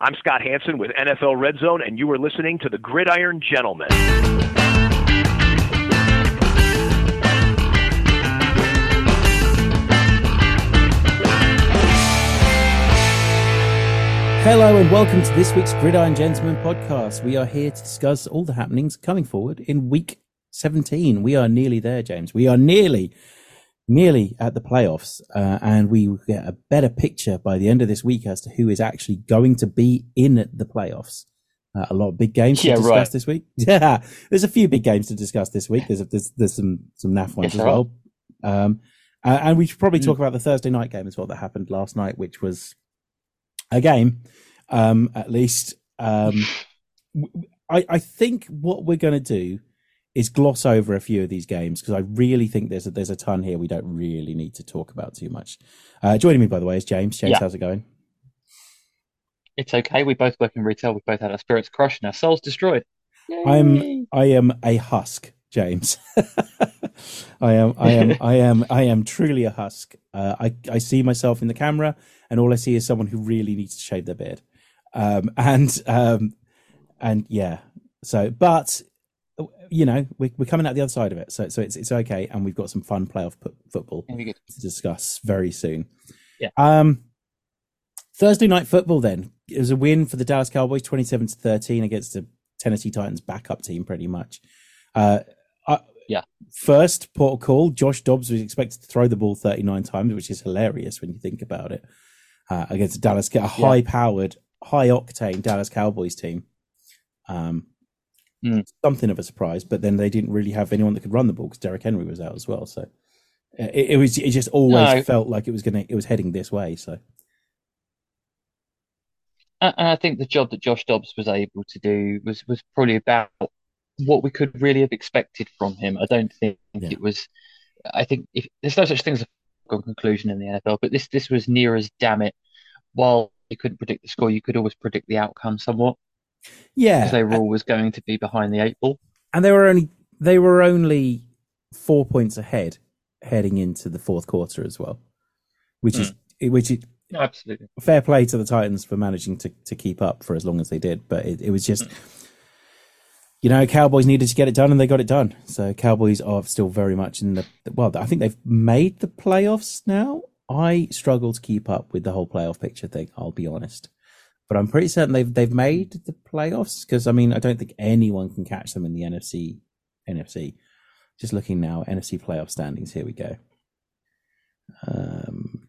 I'm Scott Hanson with NFL Red Zone, and you are listening to the Gridiron Gentleman. Hello and welcome to this week's Gridiron Gentleman podcast. We are here to discuss all the happenings coming forward in week 17. We are nearly there, James. We are nearly, nearly at the playoffs, uh, and we get a better picture by the end of this week as to who is actually going to be in the playoffs. Uh, a lot of big games Yeah, to discuss right. this week. Yeah, there's a few big games to discuss this week. There's there's, there's some some naff ones Yes, as well. Um, uh, and we should probably Mm. talk about the Thursday night game as well that happened last night, which was a game, um, at least. Um, I, I think what we're going to do is gloss over a few of these games because I really think there's a, there's a ton here we don't really need to talk about too much. Uh, joining me, by the way, is James. James, Yeah. how's it going? It's okay. We both work in retail. We both had our spirits crushed and our souls destroyed. I'm I am a husk, James. I am I am I am I am truly a husk. Uh, I I see myself in the camera, and all I see is someone who really needs to shave their beard. Um, and um, and yeah. So, but you know, we're we're coming out the other side of it, so so it's it's okay, and we've got some fun playoff football to discuss very soon. Yeah. Um, Thursday night football. Then it was a win for the Dallas Cowboys, twenty-seven to thirteen against the Tennessee Titans backup team, pretty much. Uh, I- Yeah. First port of call, Josh Dobbs was expected to throw the ball thirty-nine times, which is hilarious when you think about it. Uh, against a Dallas, a high-powered, high-octane Dallas Cowboys team. Um, Mm. something of a surprise, but then they didn't really have anyone that could run the ball because Derrick Henry was out as well. So it, it was it just always No. felt like it was gonna it was heading this way. So And and I think the job that Josh Dobbs was able to do was was probably about what we could really have expected from him. I don't think Yeah. it was. I think if there's no such thing as a conclusion in the NFL, but this this was near as damn it. While you couldn't predict the score, you could always predict the outcome somewhat yeah, they were always going to be behind the eight ball. and they were only they were only four points ahead heading into the fourth quarter as well, which is hmm. which is absolutely. fair play to the Titans for managing to, to keep up for as long as they did. But it, it was just, hmm. you know, Cowboys needed to get it done and they got it done. So Cowboys are still very much in the, well, I think they've made the playoffs now. I struggle to keep up with the whole playoff picture thing, I'll be honest. But I'm pretty certain they've they've made the playoffs because I mean I don't think anyone can catch them in the NFC NFC. Just looking now, NFC playoff standings. Here we go. Um,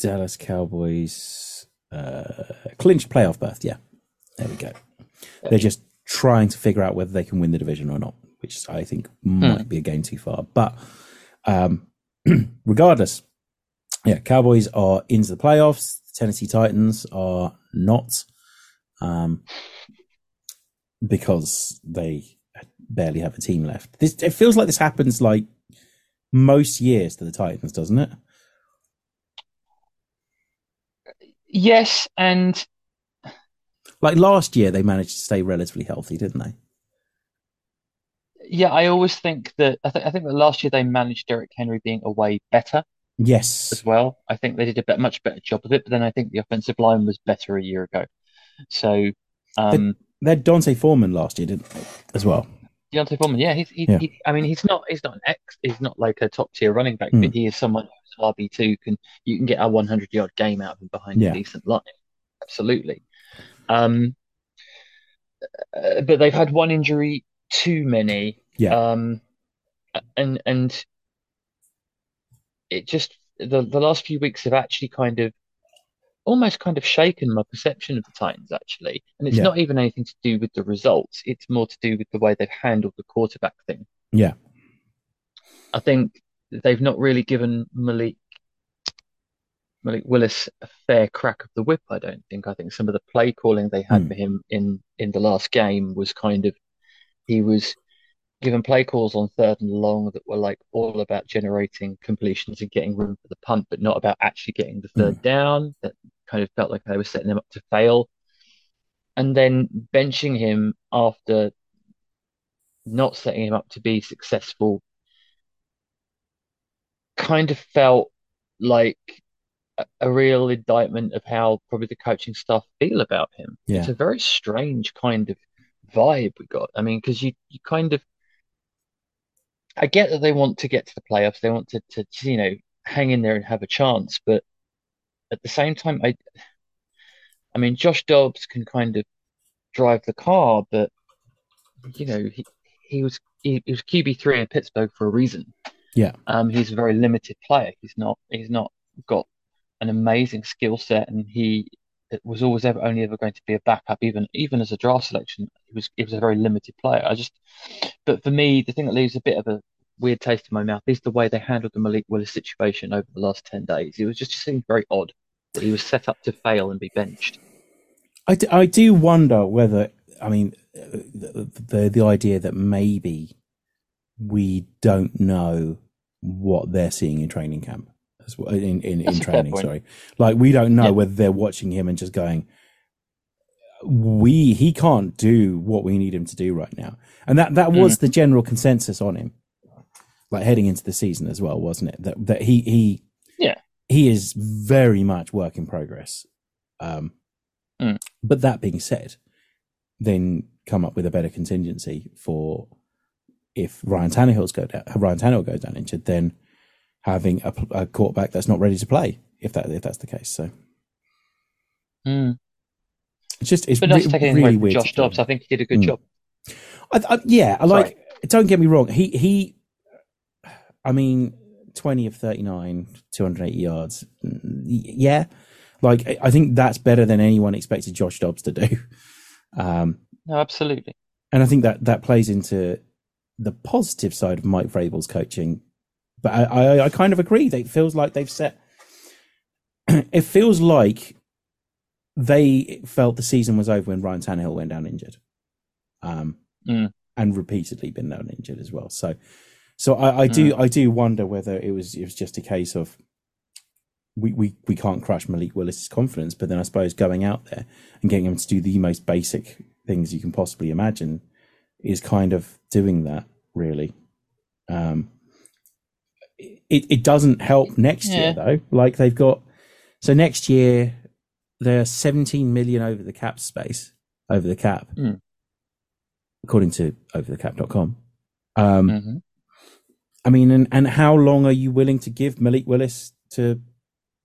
Dallas Cowboys uh, clinched playoff berth. Yeah, there we go. They're just trying to figure out whether they can win the division or not, which I think might be a game too far. But um, regardless, yeah, Cowboys are into the playoffs. Tennessee Titans are not, um, because they barely have a team left. This it feels like this happens like most years to the Titans, doesn't it? Yes, and Like last year, they managed to stay relatively healthy, didn't they? yeah, I always think that I think I think that last year they managed Derrick Henry being away better. Yes. as well. I think they did a bit, much better job of it, but then I think the offensive line was better a year ago. So, um, They had D'Onta Foreman last year, didn't they? As well. D'Onta Foreman, yeah, he's he, Yeah. he, I mean, he's not he's not an ex, he's not like a top tier running back, Mm. but he is someone who's RB two can you can get a 100 yard game out of him behind Yeah. a decent line, absolutely. Um, uh, but they've had one injury too many. Yeah. Um, and and it just the the last few weeks have actually kind of almost kind of shaken my perception of the Titans actually. And it's Yeah. not even anything to do with the results. It's more to do with the way they've handled the quarterback thing. Yeah. I think they've not really given Malik Malik Willis a fair crack of the whip, I don't think. I think some of the play calling they had Hmm. for him in in the last game was kind of he was given play calls on third and long that were like all about generating completions and getting room for the punt, but not about actually getting the third mm. down. That kind of felt like they were setting him up to fail. And then benching him after not setting him up to be successful kind of felt like a, a real indictment of how probably the coaching staff feel about him. Yeah. It's a very strange kind of vibe we got. I mean, because you you kind of I get that they want to get to the playoffs, they want to to you know hang in there and have a chance, but at the same time, I I mean, Josh Dobbs can kind of drive the car, but you know, he he was he, he was QB three in Pittsburgh for a reason. Yeah. Um, he's a very limited player. He's not he's not got an amazing skill set, and he was always ever only ever going to be a backup, even even as a draft selection. He was he was a very limited player. I just, but for me, the thing that leaves a bit of a weird taste in my mouth is the way they handled the Malik Willis situation over the last ten days. It was just it seemed very odd that he was set up to fail and be benched. I do, I do wonder whether I mean the, the the idea that maybe we don't know what they're seeing in training camp as well in in, in training. Sorry, like we don't know yeah. whether they're watching him and just going, we he can't do what we need him to do right now, and that that was mm. the general consensus on him, like heading into the season as well, wasn't it? That that he he yeah he is very much work in progress. Um, mm. but that being said, then come up with a better contingency for if Ryan Tannehill's go down, Ryan Tannehill goes down injured, then having a, a, quarterback that's not ready to play if that if that's the case. So mm. it's just it's but re- taking really weird. Josh Dobbs, I think he did a good mm. job. I, I, yeah, I like. Don't get me wrong. He he. I mean, twenty of thirty nine, two hundred eighty yards. Yeah, like I think that's better than anyone expected Josh Dobbs to do. Um, no, absolutely. And I think that that plays into the positive side of Mike Vrabel's coaching. But I, I, I kind of agree. It feels like they've set. it feels like they felt the season was over when Ryan Tannehill went down injured, um, mm. and repeatedly been down injured as well. So, so I, I do mm. I do wonder whether it was it was just a case of we, we, we can't crush Malik Willis's confidence, but then I suppose going out there and getting him to do the most basic things you can possibly imagine is kind of doing that really. Um, it, it doesn't help next yeah. year though. Like they've got, so next year they're 17 million over the cap space, over the cap, mm. according to overthecap.com. Um, mm-hmm. I mean, and, and how long are you willing to give Malik Willis to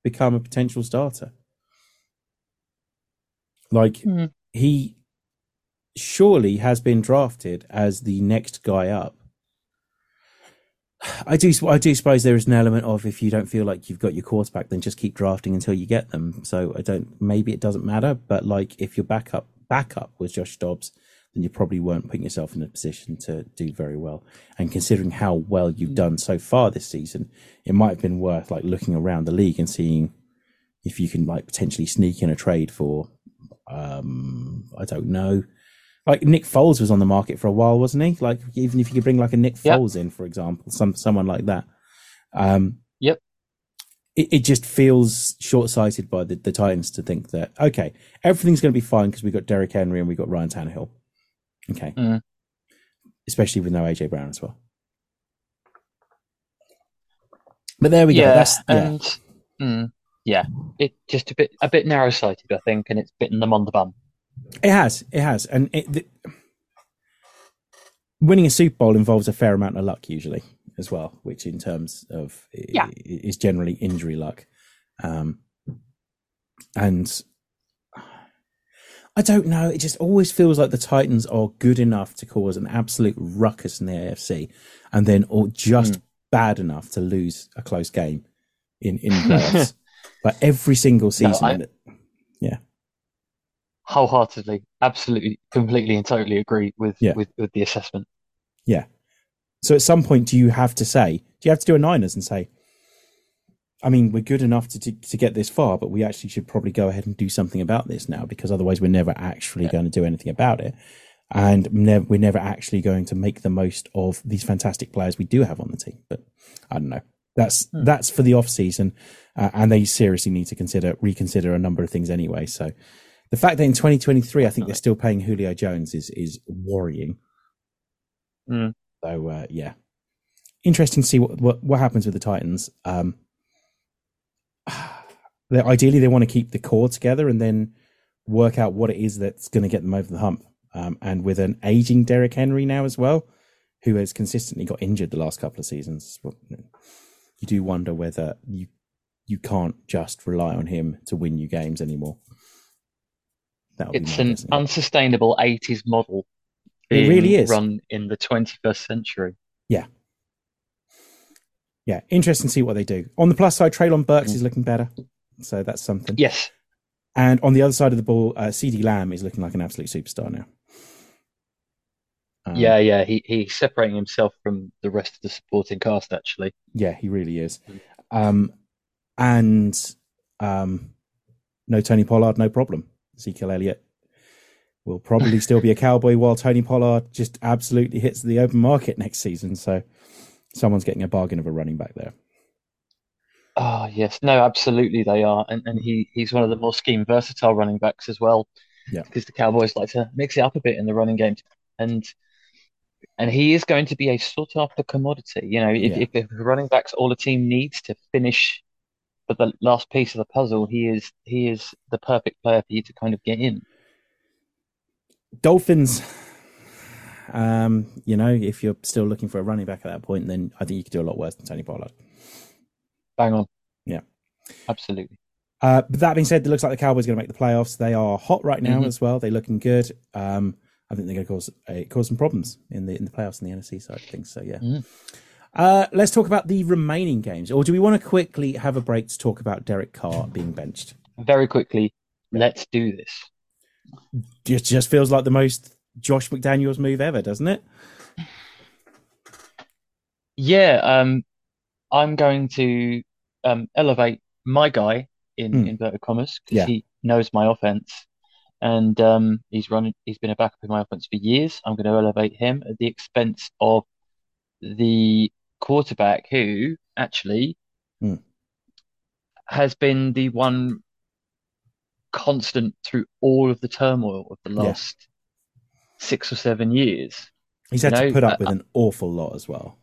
become a potential starter. Like mm. he surely has been drafted as the next guy up. I do, I do suppose there is an element of if you don't feel like you've got your quarterback, then just keep drafting until you get them. So I don't, maybe it doesn't matter, but like if your backup backup was Josh Dobbs, then you probably weren't putting yourself in a position to do very well. And considering how well you've mm. done so far this season, it might have been worth like looking around the league and seeing if you can like potentially sneak in a trade for, um, I don't know. Like Nick Foles was on the market for a while, wasn't he? Like even if you could bring like a Nick yep. Foles in, for example, some someone like that. Um, yep. It, it just feels short sighted by the, the Titans to think that okay, everything's going to be fine because we got Derrick Henry and we got Ryan Tannehill Okay. Mm. Especially with no AJ Brown as well. But there we yeah, go. That's yeah. mm, yeah, it just a bit a bit narrow sighted, I think, and it's bitten them on the bum. It has, it has, and it, the, winning a Super Bowl involves a fair amount of luck usually as well, which in terms of yeah. is generally injury luck. Um, and I don't know. It just always feels like the Titans are good enough to cause an absolute ruckus in the AFC, and then or just mm. bad enough to lose a close game in in playoffs. like every single season. No, I, yeah. Wholeheartedly, absolutely, completely, and totally agree with yeah. with with the assessment. Yeah. So at some point, do you have to say? Do you have to do a Niners and say? I mean, we're good enough to, to, to get this far, but we actually should probably go ahead and do something about this now because otherwise we're never actually yeah. going to do anything about it. And ne- we're never actually going to make the most of these fantastic players we do have on the team. But I don't know. That's hmm. that's for the off season, uh, and they seriously need to consider reconsider a number of things anyway. So the fact that in 2023, I think they're still paying Julio Jones is is worrying. Mm. So uh, yeah, interesting to see what, what, what happens with the Titans. Um, They, ideally, they want to keep the core together and then work out what it is that's going to get them over the hump. Um, and with an aging Derrick Henry now as well, who has consistently got injured the last couple of seasons, you do wonder whether you you can't just rely on him to win you games anymore. It's an guessing. unsustainable 80s model. It really is run in the 21st century. Yeah, yeah, interesting to see what they do. On the plus side, Treylon Burks mm. is looking better, so that's something. Yes. And on the other side of the ball, uh, CeeDee Lamb is looking like an absolute superstar now. Um, yeah, yeah, he he's separating himself from the rest of the supporting cast. Actually, yeah, he really is. Um, and um, no Tony Pollard, no problem. Ezekiel Elliott will probably still be a Cowboy, while Tony Pollard just absolutely hits the open market next season. So someone's getting a bargain of a running back there. Oh yes, no, absolutely they are, and and he he's one of the more scheme versatile running backs as well. Yeah, because the Cowboys like to mix it up a bit in the running game, and and he is going to be a sought after commodity. You know, if, yeah. if, if running backs all the team needs to finish, but the last piece of the puzzle, he is he is the perfect player for you to kind of get in. Dolphins um, you know, if you're still looking for a running back at that point, then I think you could do a lot worse than Tony Pollard. Bang on. Yeah. Absolutely. Uh, but that being said, it looks like the Cowboys are going to make the playoffs. They are hot right now mm-hmm. as well. They're looking good. Um, I think they're going to cause uh, cause some problems in the in the playoffs in the NFC side of things. So yeah. Mm. Uh, let's talk about the remaining games, or do we want to quickly have a break to talk about Derek Carr being benched? Very quickly, let's do this. It just feels like the most Josh McDaniels move ever, doesn't it? Yeah, um, I'm going to um, elevate my guy in mm. inverted commas because yeah. he knows my offense, and um, he's running. He's been a backup in my offense for years. I'm going to elevate him at the expense of the quarterback who actually mm. has been the one constant through all of the turmoil of the last six or seven years. He's had know, to put up uh, with an awful lot as well.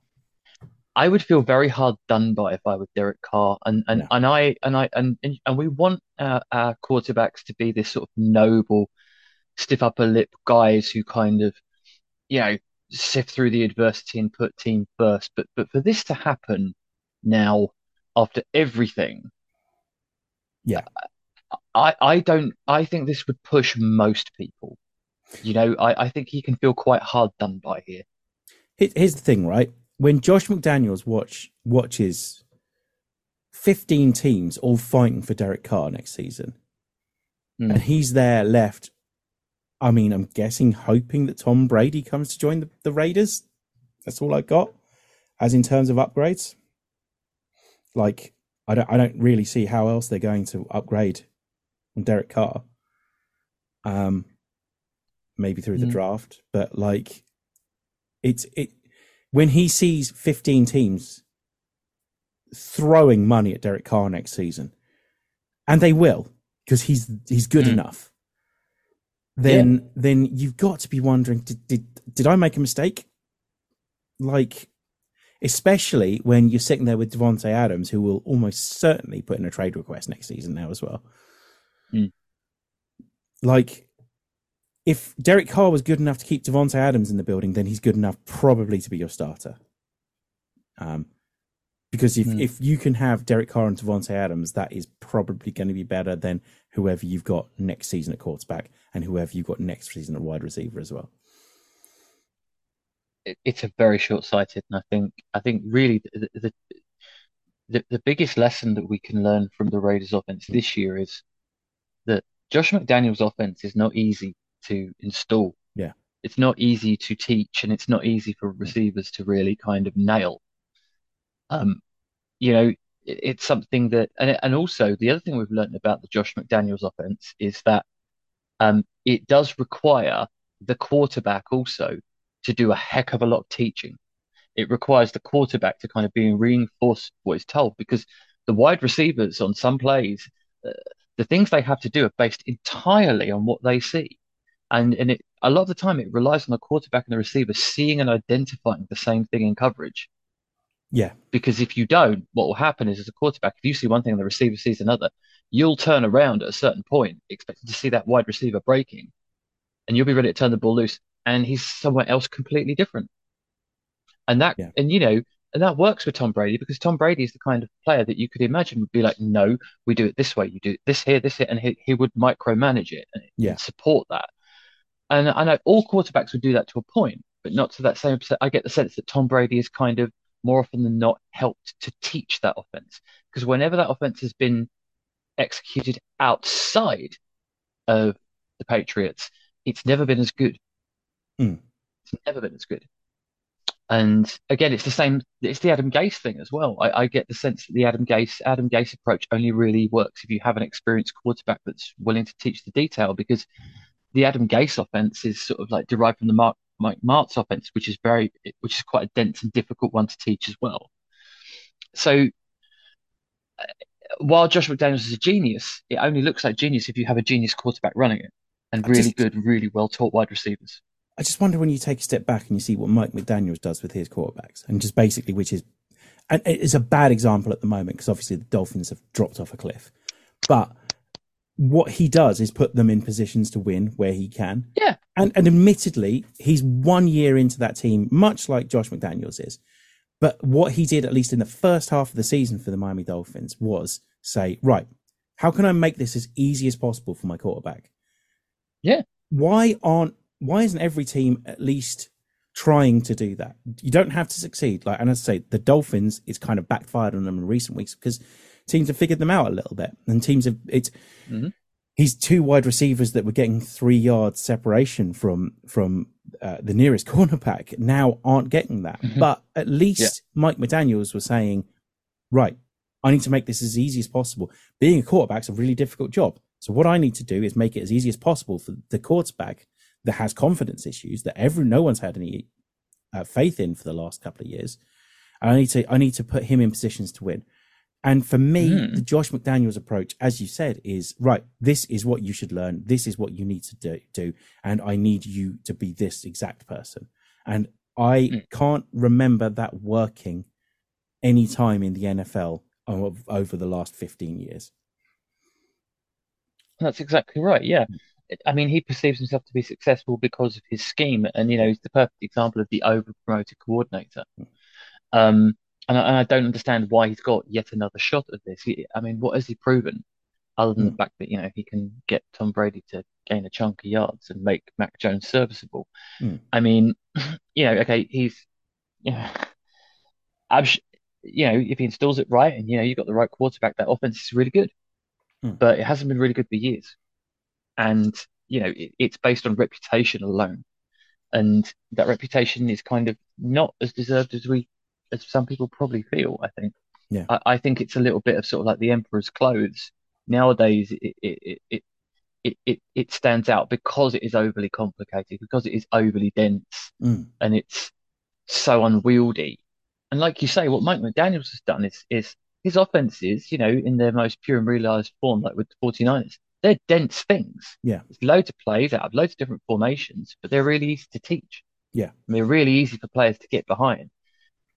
I would feel very hard done by if I were Derek Carr, and and, yeah. and I and I and and we want our, our quarterbacks to be this sort of noble, stiff upper lip guys who kind of, you know, sift through the adversity and put team first. But but for this to happen now, after everything, yeah, I I don't I think this would push most people. You know, I, I think he can feel quite hard done by here. Here's the thing, right? When Josh McDaniels watch watches 15 teams all fighting for Derek Carr next season, mm. and he's there left, I mean, I'm guessing hoping that Tom Brady comes to join the, the Raiders. That's all I got, as in terms of upgrades. Like, I don't, I don't really see how else they're going to upgrade on Derek Carr. Um, maybe through the mm. draft, but like it's it when he sees 15 teams throwing money at Derek Carr next season, and they will because he's he's good mm. enough. Then yeah. then you've got to be wondering did, did did I make a mistake? Like, especially when you're sitting there with Davante Adams, who will almost certainly put in a trade request next season now as well. Mm. Like, if Derek Carr was good enough to keep Davante Adams in the building, then he's good enough probably to be your starter. Um, because if, mm. if you can have Derek Carr and Davante Adams, that is probably going to be better than whoever you've got next season at quarterback and whoever you've got next season at wide receiver as well. It's a very short sighted, and I think I think really the, the the the biggest lesson that we can learn from the Raiders' offense this year is that Josh McDaniels' offense is not easy to install. Yeah. It's not easy to teach and it's not easy for receivers to really kind of nail. Um, you know, it, it's something that, and, and also the other thing we've learned about the Josh McDaniels offense is that um, it does require the quarterback also to do a heck of a lot of teaching. It requires the quarterback to kind of be reinforced what is told because the wide receivers on some plays, uh, the things they have to do are based entirely on what they see and and it a lot of the time it relies on the quarterback and the receiver seeing and identifying the same thing in coverage. Yeah. Because if you don't, what will happen is as a quarterback, if you see one thing and the receiver sees another, you'll turn around at a certain point, expecting to see that wide receiver breaking, and you'll be ready to turn the ball loose, and he's somewhere else completely different. And that, Yeah. and you know, and that works with Tom Brady because Tom Brady is the kind of player that you could imagine would be like, no, we do it this way, you do this here, this here, and he, he would micromanage it and, Yeah. and support that. And I know all quarterbacks would do that to a point, but not to that same extent. I get the sense that Tom Brady is kind of more often than not helped to teach that offense because whenever that offense has been executed outside of the Patriots, it's never been as good. Hmm. It's never been as good. And again, it's the same. It's the Adam Gase thing as well. I, I get the sense that the Adam Gase Adam Gase approach only really works if you have an experienced quarterback that's willing to teach the detail. Because the Adam Gase offense is sort of like derived from the Mark Mike Martz offense, which is very, which is quite a dense and difficult one to teach as well. So uh, while Josh McDaniels is a genius, it only looks like genius if you have a genius quarterback running it and really just- good, really well taught wide receivers. I just wonder when you take a step back and you see what Mike McDaniels does with his quarterbacks, and just basically, which is, and it's a bad example at the moment because obviously the Dolphins have dropped off a cliff, but what he does is put them in positions to win where he can. Yeah. And and admittedly, he's one year into that team, much like Josh McDaniels is. But what he did, at least in the first half of the season for the Miami Dolphins, was say, right, how can I make this as easy as possible for my quarterback? Yeah. Why aren't why isn't every team at least trying to do that? You don't have to succeed. Like, and I say, the Dolphins, it's kind of backfired on them in recent weeks because teams have figured them out a little bit, and teams have it's. Mhm. He's two wide receivers that were getting three yards separation from from uh, the nearest cornerback now aren't getting that. Mhm. But at least Mike McDaniel's was saying, right, I need to make this as easy as possible. Being a quarterback's a really difficult job. So what I need to do is make it as easy as possible for the quarterback that has confidence issues that every no one's had any uh, faith in for the last couple of years. And I need to I need to put him in positions to win. And for me, Hmm. the Josh McDaniels approach, as you said, is right. This is what you should learn. This is what you need to do. do and I need you to be this exact person. And I Hmm. can't remember that working any time in the NFL over the last 15 years. That's exactly right. Yeah. Hmm. I mean, he perceives himself to be successful because of his scheme, and you know, he's the perfect example of the over-promoted coordinator. Hmm. Um, and I, and I don't understand why he's got yet another shot at this. He, I mean, what has he proven other than the Hmm. fact that, you know, he can get Tom Brady to gain a chunk of yards and make Mac Jones serviceable? Hmm. I mean, you know, okay, he's, I'm, sh- you know, if he installs it right and, you know, you've got the right quarterback, that offense is really good. Hmm. But it hasn't been really good for years. And, you know, it, it's based on reputation alone. And that reputation is kind of not as deserved as we, as some people probably feel, I think. Yeah. I, I think it's a little bit of sort of like the emperor's clothes. Nowadays, it, it, it, it, it, it, stands out because it is overly complicated, because it is overly dense, Mm. and it's so unwieldy. And like you say, what Mike McDaniels has done is is his offenses, you know, in their most pure and realized form, like with the 49ers, they're dense things. Yeah. There's loads of plays out of loads of different formations, but they're really easy to teach. Yeah. And they're really easy for players to get behind.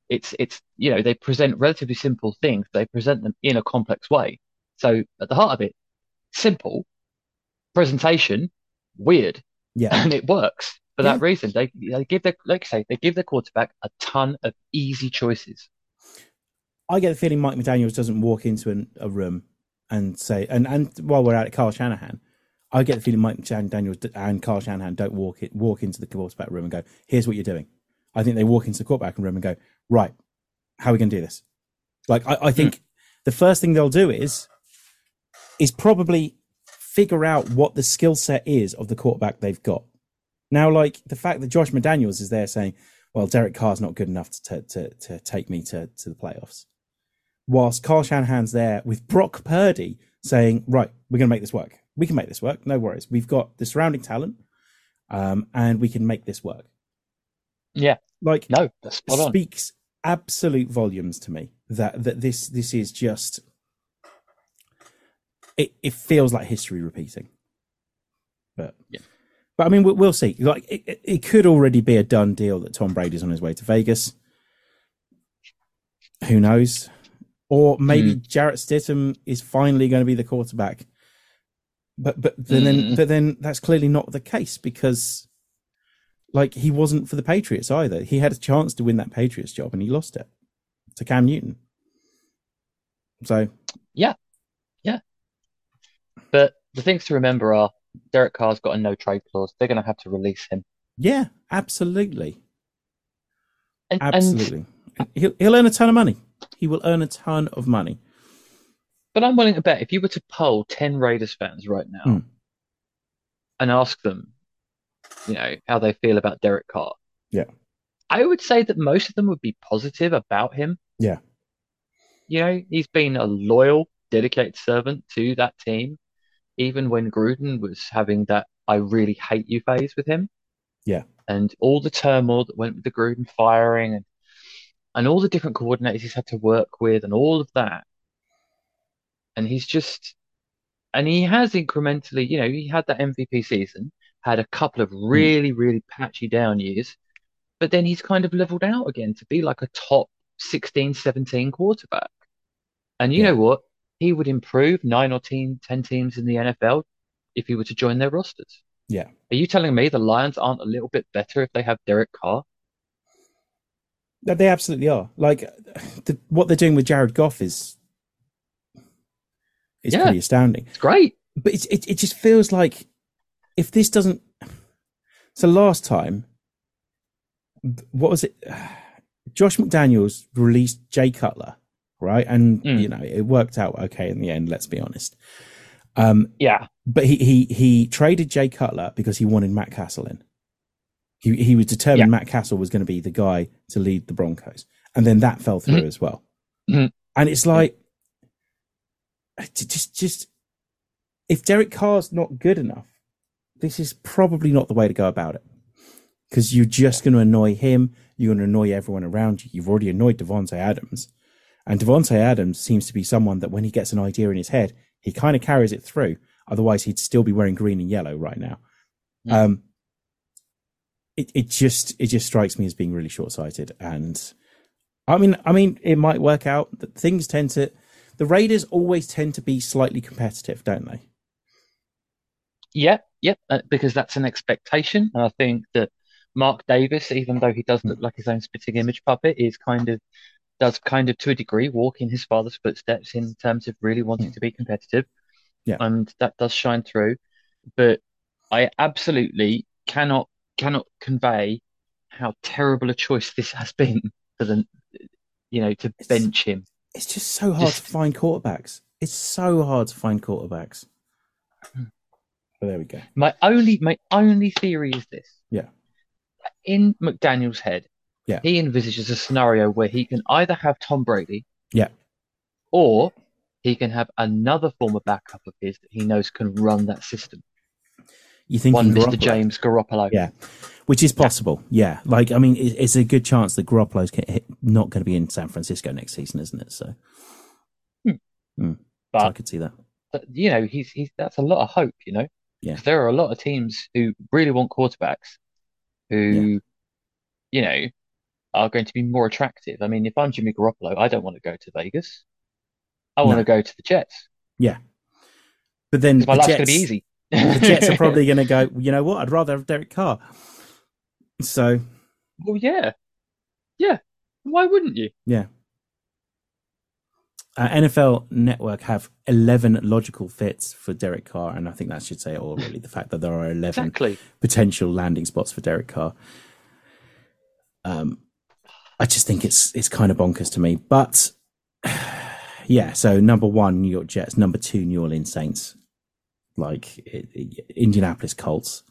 It's it's you know, they present relatively simple things, they present them in a complex way. So at the heart of it, simple, presentation, weird, Yeah. and it works for Yeah. that reason. They they give their like I say, they give their quarterback a ton of easy choices. I get the feeling Mike McDaniels doesn't walk into an, a room and say, and, and while we're at it, Carl Shanahan, I get the feeling Mike McDaniels d- and Carl Shanahan don't walk it, walk into the quarterback room and go, here's what you're doing. I think they walk into the quarterback room and go, right, how are we going to do this? Like, I, I think the first thing they'll do is, is probably figure out what the skill set is of the quarterback they've got. Now, like the fact that Josh McDaniels is there saying, well, Derek Carr's not good enough to, to, to take me to, to the playoffs whilst Carl Shanahan's there with Brock Purdy saying, right, we're going to make this work. We can make this work. No worries. We've got the surrounding talent um, and we can make this work. Yeah. Like, No, that's spot on. speaks absolute volumes to me that, that this, this is just, it, it feels like history repeating. But, Yeah. but I mean, we'll, we'll see. Like, it, it- could already be a done deal that Tom Brady's on his way to Vegas. Who knows? or maybe Jarrett Stidham is finally going to be the quarterback. But but then, then Mm. but then that's clearly not the case because like he wasn't for the Patriots either. He had a chance to win that Patriots job and he lost it to Cam Newton. So yeah, yeah. But the things to remember are Derek Carr's got a no trade clause. They're going to have to release him. yeah, absolutely, And, and absolutely. he'll he'll earn a ton of money. He will earn a ton of money. but I'm willing to bet if you were to poll 10 Raiders fans right now Hmm. and ask them, you know, how they feel about Derek Carr, Yeah. I would say that most of them would be positive about him. Yeah. You know, he's been a loyal, dedicated servant to that team, even when Gruden was having that I really hate you phase with him. Yeah. And all the turmoil that went with the Gruden firing and and all the different coordinators he's had to work with and all of that. And he's just and he has incrementally, you know, he had that MVP season, had a couple of hmm. really, really patchy down years, but then he's kind of leveled out again to be like a top 16, 17 quarterback. And you Yeah. know what? He would improve nine or 10, 10 teams in the NFL if he were to join their rosters. Yeah. Are you telling me the Lions aren't a little bit better if they have Derek Carr? They absolutely are. Like the, what they're doing with Jared Goff is is Yeah. pretty astounding. It's great. But it, it it just feels like if this doesn't. So last time, what was it? Josh McDaniels released Jay Cutler, right? And Mm. you know it worked out okay in the end. Let's be honest. Um, Yeah. but he he he traded Jay Cutler because he wanted Matt Cassel in. He he was determined Yeah. Matt Cassel was going to be the guy to lead the Broncos, and then that fell through as well. Mhm. And it's like, just just if Derek Carr's not good enough, this is probably not the way to go about it. Because you're just going to annoy him. You're going to annoy everyone around you. You've already annoyed Davante Adams, and Davante Adams seems to be someone that when he gets an idea in his head, he kind of carries it through. Otherwise, he'd still be wearing green and yellow right now. Yeah. Um, it it just it just strikes me as being really short sighted, and I mean I mean it might work out. That things tend to the Raiders always tend to be slightly competitive, don't they? Yeah, yep, uh, because that's an expectation. And I think that Mark Davis, even though he does hmm. look like his own spitting image puppet, is kind of does kind of to a degree walk in his father's footsteps in terms of really wanting hmm. to be competitive. Yeah. And that does shine through. But I absolutely cannot cannot convey how terrible a choice this has been for the you know, to It's- bench him. It's just so hard Just- to find quarterbacks. It's so hard to find quarterbacks. Hmm. But there we go. My only my only theory is this. Yeah. In McDaniel's head, Yeah. he envisages a scenario where he can either have Tom Brady, Yeah. or he can have another former backup of his that he knows can run that system. You think One Mr. Garoppolo? James Garoppolo. Yeah, which is possible. Yeah, like I mean, it, it's a good chance that Garoppolo's not going to be in San Francisco next season, isn't it? So, hmm. hmm. so I could see that. but, you know, he's he's that's a lot of hope, you know. Yeah. There are a lot of teams who really want quarterbacks who, you know, are going to be more attractive. I mean, if I'm Jimmy Garoppolo, I don't want to go to Vegas. I want No. to go to the Jets. Yeah. But then Because my the life's Jets, going to be easy. the Jets are probably going to go. You know what? I'd rather have Derek Carr. So Well, yeah. Yeah. Why wouldn't you? yeah. Uh, NFL Network have 11 logical fits for Derek Carr, and I think that should say it all, really. The fact that there are 11 Exactly. potential landing spots for Derek Carr. Um, I just think it's it's kind of bonkers to me. But yeah, so number one, New York Jets. Number two, New Orleans Saints. Like it, it- Indianapolis Colts.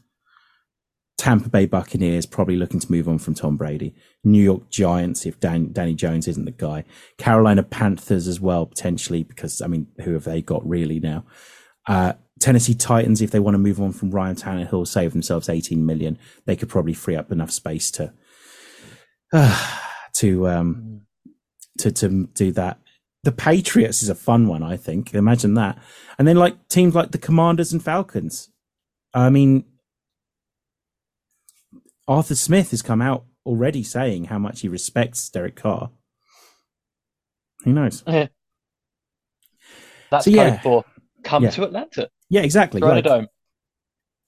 Tampa Bay Buccaneers probably looking to move on from Tom Brady. New York Giants if Dan, Danny Jones isn't the guy. Carolina Panthers as well potentially because I mean who have they got really now? Uh, Tennessee Titans if they want to move on from Ryan Tannehill, save themselves 18 million, they could probably free up enough space to to um to to do that. The Patriots is a fun one, I think. Imagine that. And then like teams like the Commanders and Falcons. I mean, Arthur Smith has come out already saying how much he respects Derek Carr. Who knows? Yeah. That's So, yeah. for come Yeah. to Atlanta. Yeah, exactly. Throw Like, dome.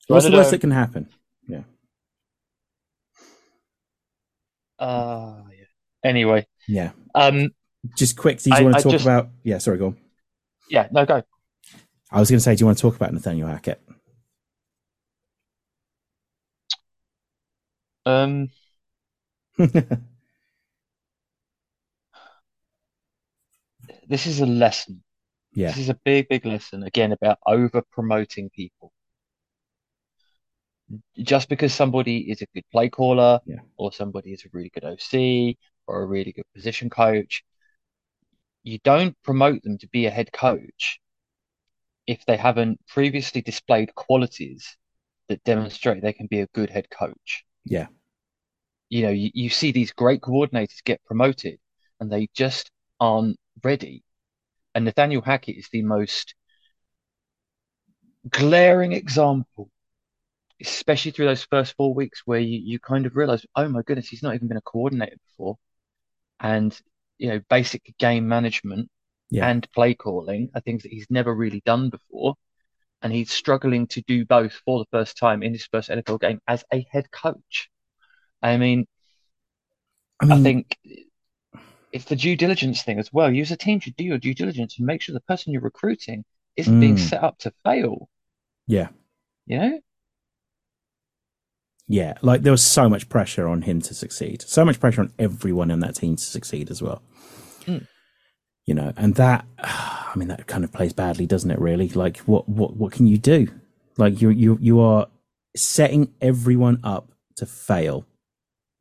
what's the Throw in a worst that can happen? Yeah. Uh, yeah. Anyway, Yeah. um, Just quick, do you I- want to I talk just- about? Yeah, sorry, go on. yeah, no, go. I was going to say, do you want to talk about Nathaniel Hackett? Um, this is a lesson. yeah, This is a big, big lesson again about over promoting people. Just because somebody is a good play caller Yeah. or somebody is a really good OC or a really good position coach, you don't promote them to be a head coach if they haven't previously displayed qualities that demonstrate they can be a good head coach. Yeah, You know, you, you see these great coordinators get promoted and they just aren't ready. And Nathaniel Hackett is the most glaring example, especially through those first four weeks where you, you kind of realize, oh my goodness, he's not even been a coordinator before. And, you know, basic game management Yeah. and play calling are things that he's never really done before. And he's struggling to do both for the first time in his first NFL game as a head coach. I mean, I mean, I think it's the due diligence thing as well. You as a team should do your due diligence and make sure the person you're recruiting isn't being Mm. set up to fail. yeah, You know? yeah. Like there was so much pressure on him to succeed, so much pressure on everyone in that team to succeed as well. Mm. You know, and that, I mean, that kind of plays badly, doesn't it? Really, like what, what, what can you do? Like you, you, you are setting everyone up to fail.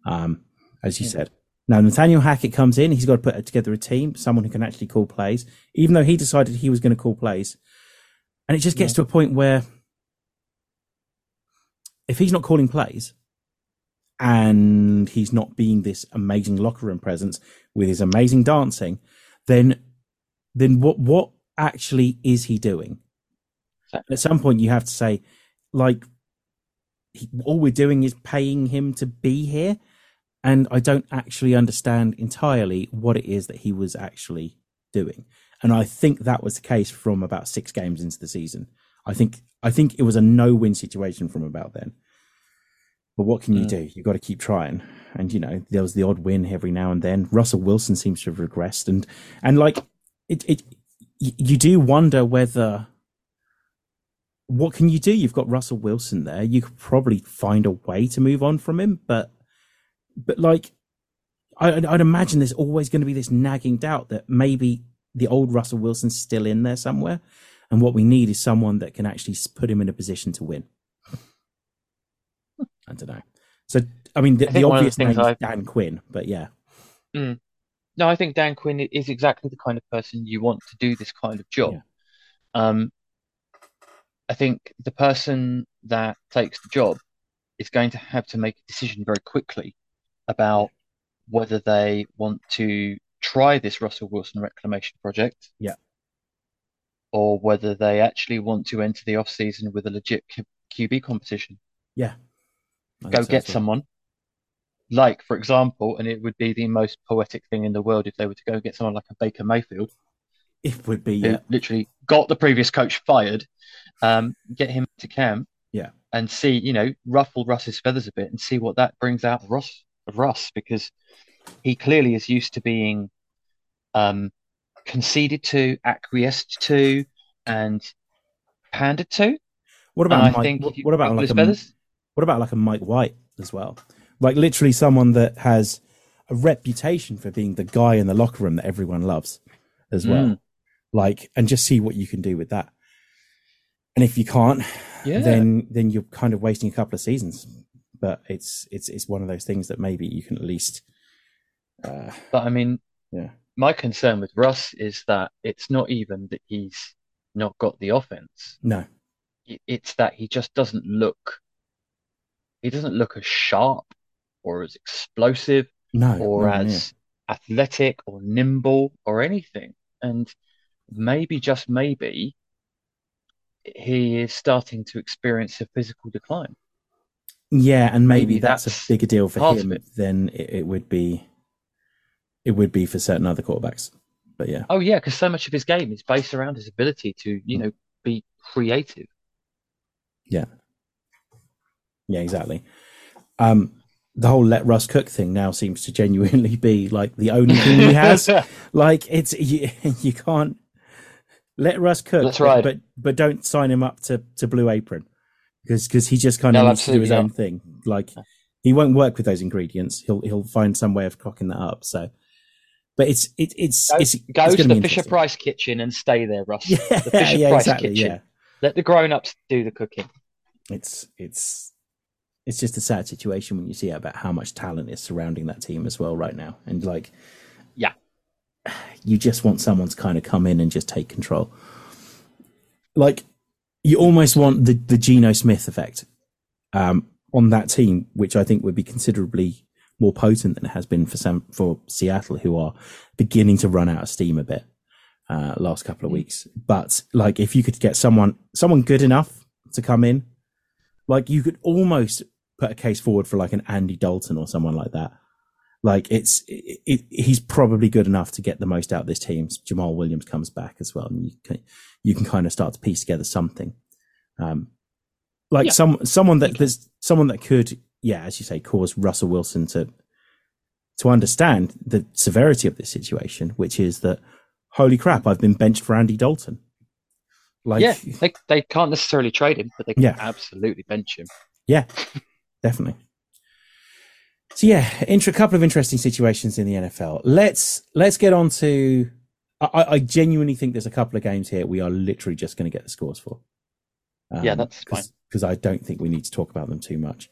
Um, as you Yeah. said. Now Nathaniel Hackett comes in. He's got to put together a team, someone who can actually call plays. Even though he decided he was going to call plays, and it just gets to a point where if he's not calling plays and he's not being this amazing locker room presence with his amazing dancing, then then what what actually is he doing? Exactly. At some point, you have to say, like, he, all we're doing is paying him to be here, and I don't actually understand entirely what it is that he was actually doing. And I think that was the case from about six games into the season. I think I think it was a no-win situation from about then. But what can you Mm. do? You've got to keep trying. And you know, there was the odd win every now and then. Russell Wilson seems to have regressed, and and like it, it you do wonder whether what can you do? You've got Russell Wilson there. You could probably find a way to move on from him, but but like I, I'd I'd imagine there's always going to be this nagging doubt that maybe the old Russell Wilson's still in there somewhere, and what we need is someone that can actually put him in a position to win. I don't know. So I mean, the, I the think one of the obvious name is I've- Dan Quinn, but yeah, No, I think Dan Quinn is exactly the kind of person you want to do this kind of job. Yeah. Um, I think the person that takes the job is going to have to make a decision very quickly about whether they want to try this Russell Wilson reclamation project. Yeah. Or whether they actually want to enter the off season with a legit Q- QB competition. yeah. Go get someone. Like, for example, and it would be the most poetic thing in the world if they were to go get someone like a Baker Mayfield, It would be yeah, literally got the previous coach fired, um, get him to camp, Yeah. and see, you know, ruffle Russ's feathers a bit and see what that brings out of Russ, of Russ, because he clearly is used to being um, conceded to, acquiesced to, and pandered to. What about I Mike? think what, what about like a feathers, What about like a Mike White as well? Like literally someone that has a reputation for being the guy in the locker room that everyone loves as well. Mm. Like, and just see what you can do with that. And if you can't, Yeah. then then you're kind of wasting a couple of seasons. But it's it's it's one of those things that maybe you can at least. Uh, But I mean, Yeah. my concern with Russ is that it's not even that he's not got the offense. no, It's that he just doesn't look, he doesn't look as sharp or as explosive no, or near. as athletic or nimble or anything. And maybe, just maybe, he is starting to experience a physical decline. Yeah, and maybe, Maybe that's, that's a bigger deal for him it. than it, it would be. It would be for certain other quarterbacks. But yeah, Oh yeah, because so much of his game is based around his ability to, you mm. know, be creative. yeah, yeah, exactly. Um, the whole let Russ cook thing now seems to genuinely be like the only thing he has. like it's you, you can't let Russ cook, That's but, right. but but don't sign him up to to Blue Apron because because he just kind of No, needs to do his absolutely own thing. Like he won't work with those ingredients. He'll he'll find some way of cooking that up. So, but it's it, it's Go, it's go it's to the Fisher. Price kitchen and stay there, Russ. Yeah, The Fisher yeah, Price exactly. kitchen. Yeah, Let the grown-ups do the cooking. it's it's it's just a sad situation when you see about how much talent is surrounding that team as well right now, and like Yeah. you just want someone to kind of come in and just take control. Like you almost want the the Geno Smith effect um, on that team, which I think would be considerably more potent than it has been for some for Seattle, who are beginning to run out of steam a bit uh, last couple of weeks. But like, if you could get someone someone good enough to come in, like you could almost put a case forward for like an Andy Dalton or someone like that. Like it's it, it, he's probably good enough to get the most out of this team. Jamal Williams comes back as well, and you can you can kind of start to piece together something. Um, like Yeah. some someone that there's someone that could, yeah, as you say, cause Russell Wilson to to understand the severity of this situation, which is that holy crap, I've been benched for Andy Dalton. Like, yeah, they they can't necessarily trade him, but they can Yeah. absolutely bench him. Yeah, definitely. So yeah, inter- a couple of interesting situations in the NFL. Let's let's get on to. I, I genuinely think there's a couple of games here we are literally just going to get the scores for. Yeah, that's fine. Because I don't think we need to talk about them too much.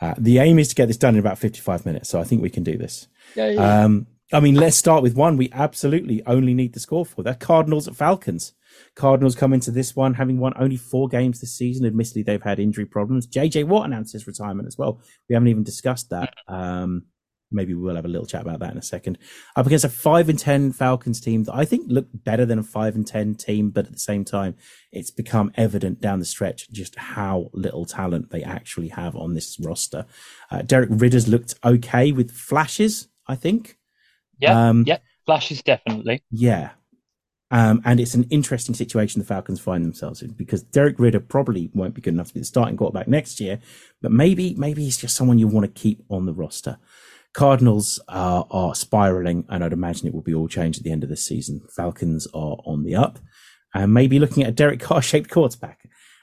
Uh, the aim is to get this done in about 55 minutes, so I think we can do this. Yeah, yeah. Um, I mean, let's start with one we absolutely only need the score for. That Cardinals at Falcons. Cardinals come into this one having won only four games this season. Admittedly, they've had injury problems. JJ Watt announced his retirement as well. We haven't even discussed that. Um, maybe we'll have a little chat about that in a second. Up against a five and ten Falcons team that I think looked better than a five and ten team, but at the same time, it's become evident down the stretch just how little talent they actually have on this roster. Uh, Derek Ridder's looked okay with flashes, I think. yeah, um, yeah. Flashes definitely. Yeah. Um, and it's an interesting situation the Falcons find themselves in because Derek Ridder probably won't be good enough to be the starting quarterback next year, but maybe maybe he's just someone you want to keep on the roster. Cardinals are, are spiraling, and I'd imagine it will be all changed at the end of this season. Falcons are on the up, and maybe looking at a Derek Carr shaped quarterback.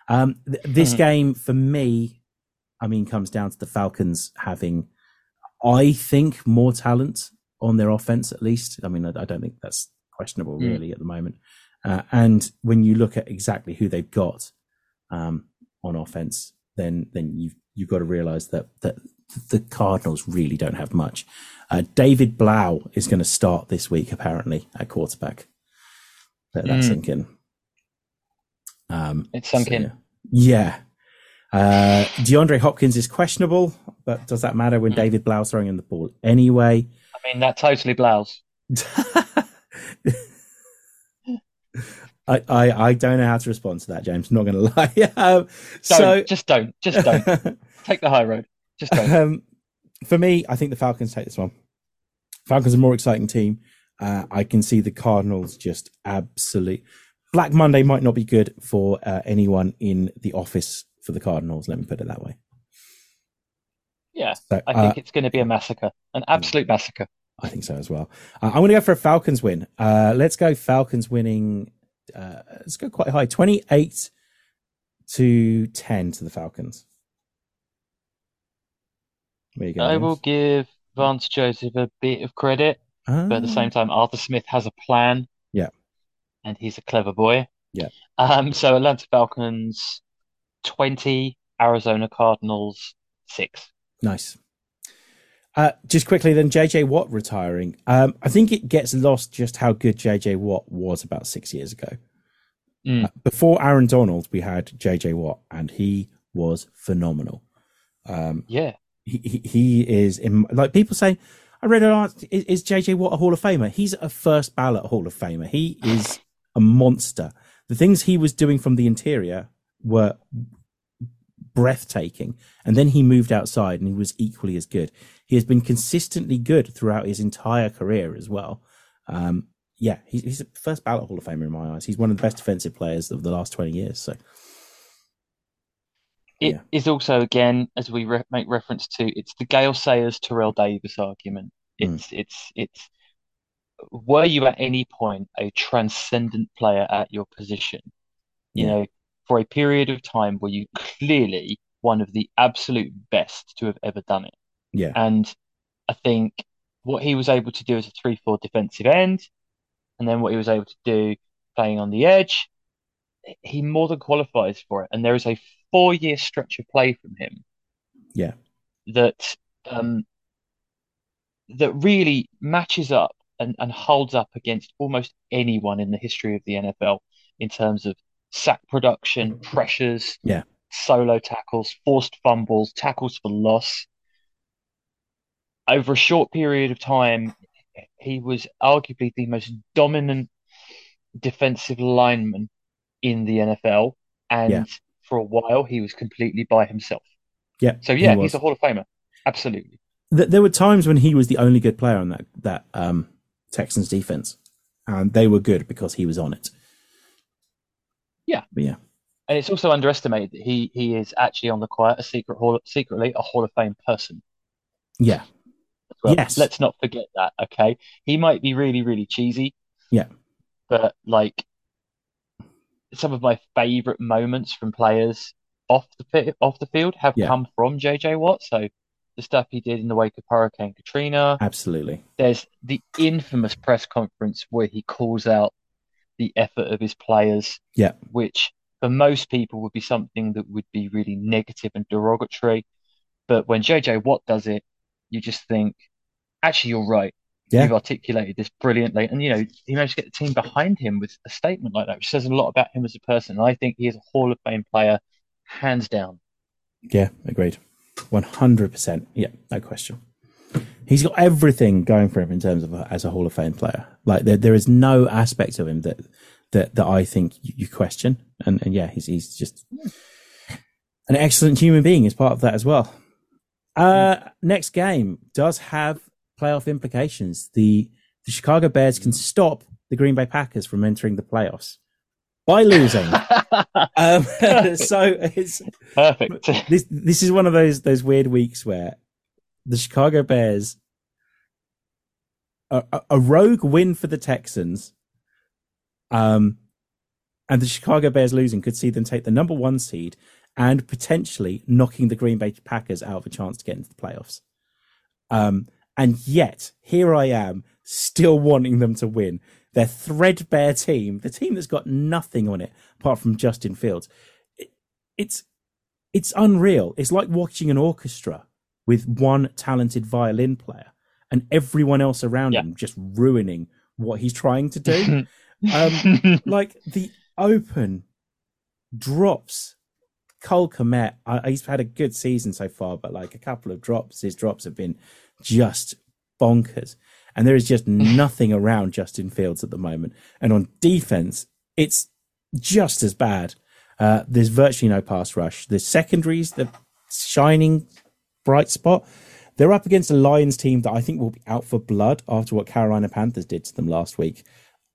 Um, th- this Mhm. game for me, I mean, comes down to the Falcons having, I think, more talent on their offense at least. I mean, I, I don't think that's questionable Mm. really at the moment. Uh, and when you look at exactly who they've got um, on offense, then then you've you've got to realize that that the Cardinals really don't have much. Uh, David Blough is going to start this week apparently at quarterback. Let that Mm. sink in. Um, It's sunk so, in. yeah. Yeah. Uh, DeAndre Hopkins is questionable, but does that matter when Mm. David Blough's throwing in the ball anyway? I mean, that totally blows. I, I, I don't know how to respond to that, James. Not going to lie. um, so, just don't, just don't. Take the high road. Just don't. um, for me, I think the Falcons take this one. Falcons are a more exciting team. Uh, I can see the Cardinals just absolute. Black Monday might not be good for uh, anyone in the office for the Cardinals. Let me put it that way. Yeah, So, I uh, think it's going to be a massacre, an absolute massacre. I think so as well. Uh, I'm going to go for a Falcons win. Uh, let's go Falcons winning. Uh, let's go quite high, 28 to 10 to the Falcons. Where you go? I James? will give Vance Joseph a bit of credit, but at the same time, Arthur Smith has a plan. Yeah. And he's a clever boy. Yeah. Um, so Atlanta Falcons 20, Arizona Cardinals 6. Nice. Uh, just quickly, then JJ Watt retiring. Um, I think it gets lost just how good JJ Watt was about six years ago. Mm. Uh, before Aaron Donald, we had JJ Watt, and he was phenomenal. Um, Yeah. he, he, he is in, like people say. I read an article. Is, is JJ Watt a Hall of Famer? He's a first ballot Hall of Famer. He is a monster. The things he was doing from the interior were breathtaking. And then he moved outside and he was equally as good. He has been consistently good throughout his entire career as well. Um, yeah, he's, he's a first ballot Hall of Famer in my eyes. He's one of the best defensive players of the last twenty years. So It Yeah. is also, again, as we re make reference to, it's the Gale Sayers, Terrell Davis argument. Mm. It's it's it's were you at any point a transcendent player at your position? You Yeah. know, for a period of time were you clearly one of the absolute best to have ever done it? yeah, And I think what he was able to do as a 3-4 defensive end, and then what he was able to do playing on the edge, he more than qualifies for it. And there is a four-year stretch of play from him yeah, that um, that really matches up and, and holds up against almost anyone in the history of the NFL in terms of sack production, pressures, Yeah. solo tackles, forced fumbles, tackles for loss. Over a short period of time, he was arguably the most dominant defensive lineman in the NFL. And Yeah. for a while, he was completely by himself. yeah. So yeah, was. he's a Hall of Famer. Absolutely. There were times when he was the only good player on that that um, Texans defense, and they were good because he was on it. Yeah. but yeah, And it's also underestimated that he he is actually on the quiet, a secret hall, secretly a Hall of Fame person yeah, well. Yes. Let's not forget that, okay? He might be really, really cheesy. Yeah. But like some of my favorite moments from players off the off the field have Yeah. come from JJ Watt. So the stuff he did in the wake of Hurricane Katrina. absolutely. There's the infamous press conference where he calls out the effort of his players. Yeah. Which for most people would be something that would be really negative and derogatory. But when JJ Watt does it, you just think, actually, you're right. Yeah. You've articulated this brilliantly. And, you know, he managed to get the team behind him with a statement like that, which says a lot about him as a person. And I think he is a Hall of Fame player, hands down. Yeah, agreed. One hundred percent. Yeah, no question. He's got everything going for him in terms of a, as a Hall of Fame player. Like there, there is no aspect of him that that that I think you, you question. And and yeah, he's he's just an excellent human being as part of that as well. Uh, next game does have playoff implications. The the Chicago Bears can stop the Green Bay Packers from entering the playoffs by losing. um, so it's Perfect. this this is one of those those weird weeks where the Chicago Bears a, a- a rogue win for the Texans um and the Chicago Bears losing could see them take the number 1 seed and potentially knocking the Green Bay Packers out of a chance to get into the playoffs. Um and yet here I am still wanting them to win. Their threadbare team, the team that's got nothing on it apart from Justin Fields. It, it's it's unreal. It's like watching an orchestra with one talented violin player and everyone else around Yeah. him just ruining what he's trying to do. Um, like the open drops. Cole Kmet, I, he's had a good season so far, but like a couple of drops, his drops have been just bonkers. And there is just nothing around Justin Fields at the moment. And on defense, it's just as bad. Uh, there's virtually no pass rush. The secondaries, the shining bright spot. They're up against a Lions team that I think will be out for blood after what Carolina Panthers did to them last week.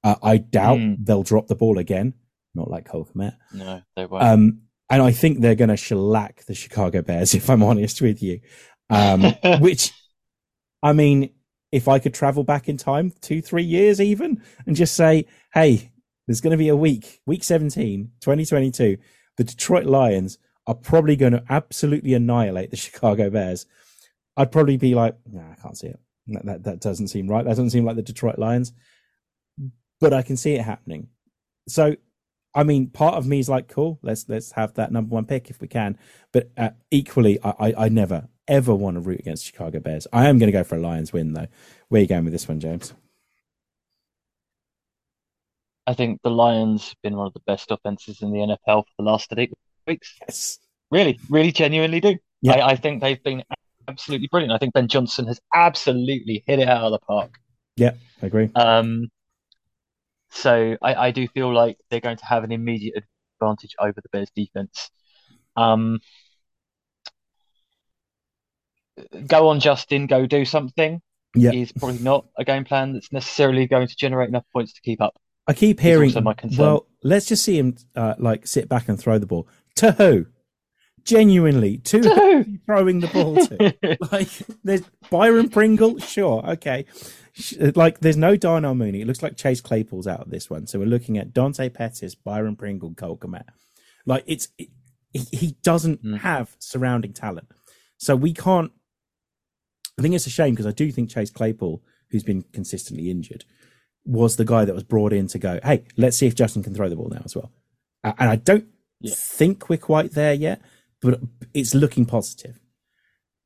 Uh, I doubt Mm. they'll drop the ball again, not like Cole Kmet. no, they won't. Um, and I think they're going to shellac the Chicago Bears, if I'm honest with you. Um, which, I mean, if I could travel back in time, two, three years even, and just say, hey, there's going to be a week, week 17, 2022, the Detroit Lions are probably going to absolutely annihilate the Chicago Bears. I'd probably be like, nah, I can't see it. That, that, that doesn't seem right. That doesn't seem like the Detroit Lions. But I can see it happening. So, I mean, part of me is like, cool, let's let's have that number one pick if we can. But uh, equally, I, I, I never ever want to root against Chicago Bears. I am going to go for a Lions win though. Where are you going with this one, James? I think the Lions have been one of the best offenses in the NFL for the last eight weeks. Yes. Really, really genuinely do. Yeah. I, I think they've been absolutely brilliant. I think Ben Johnson has absolutely hit it out of the park. Yeah, I agree. Um, so I, I do feel like they're going to have an immediate advantage over the Bears defense. Um, go on, Justin, go do something. Yeah. is probably not a game plan that's necessarily going to generate enough points to keep up. I keep hearing. my concern. Well, let's just see him uh, like sit back and throw the ball to who? Genuinely, to who Two. are you throwing the ball to? like, there's Byron Pringle, sure, okay. Like, there's no Darnell Mooney. It looks like Chase Claypool's out of this one. So we're looking at Dante Pettis, Byron Pringle, Cole Kmet. Like, it's it, he, he doesn't Mm. have surrounding talent, so we can't. I think it's a shame because I do think Chase Claypool, who's been consistently injured, was the guy that was brought in to go, hey, let's see if Justin can throw the ball now as well. Uh, And I don't Yeah. think we're quite there yet, but it's looking positive.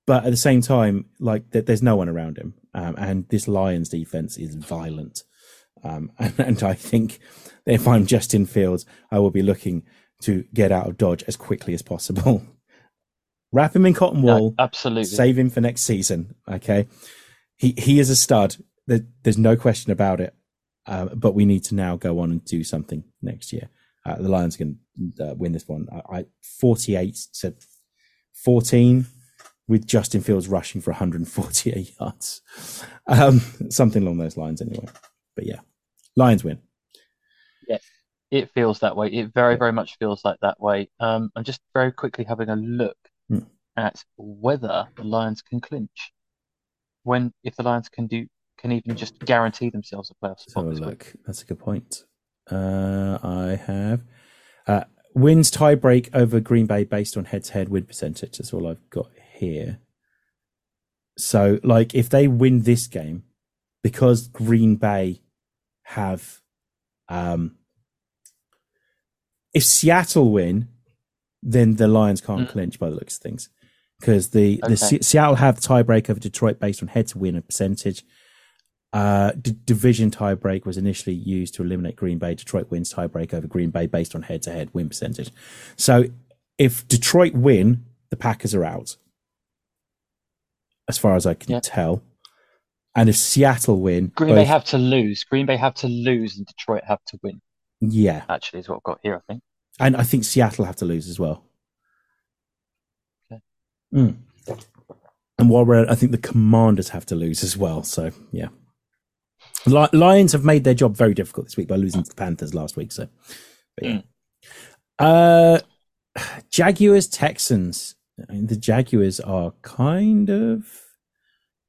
But at the same time, like th- there's no one around him, um, and this Lions defense is violent. Um, and, and I think if I'm Justin Fields, I will be looking to get out of Dodge as quickly as possible. Wrap him in cotton No, wool, absolutely. save him for next season. Okay, he he is a stud. There, there's no question about it. Uh, but we need to now go on and do something next year. Uh, the Lions can uh, win this one. I, I 48 to 14 with Justin Fields rushing for 148 yards. Um, something along those lines, anyway. But yeah, Lions win. Yeah, it feels that way. It very, very much feels like that way. Um, I'm just very quickly having a look Hmm. at whether the Lions can clinch. When, if the Lions can do, can even just guarantee themselves a playoff Let's spot have a this week. That's a good point. Uh, I have uh, wins tiebreak over Green Bay based on head-to-head win percentage. That's all I've got here. So, like, if they win this game, because Green Bay have, um, if Seattle win, then the Lions can't Mm. clinch by the looks of things, because the the Okay. Se- Seattle have the tiebreak over Detroit based on head-to-win percentage. Uh, d- division tiebreak was initially used to eliminate Green Bay. Detroit wins tiebreak over Green Bay based on head-to-head win percentage. So, if Detroit win, the Packers are out, as far as I can Yeah. tell. And if Seattle win, Green Bay have to lose. Green Bay have to lose, and Detroit have to win. yeah, Actually, is what I've got here. I think. and I think Seattle have to lose as well. Okay. Mm. And while we're, at I think the Commanders have to lose as well. So yeah, Lions have made their job very difficult this week by losing to the Panthers last week. So, but yeah. Uh, Jaguars Texans. I mean, the Jaguars are kind of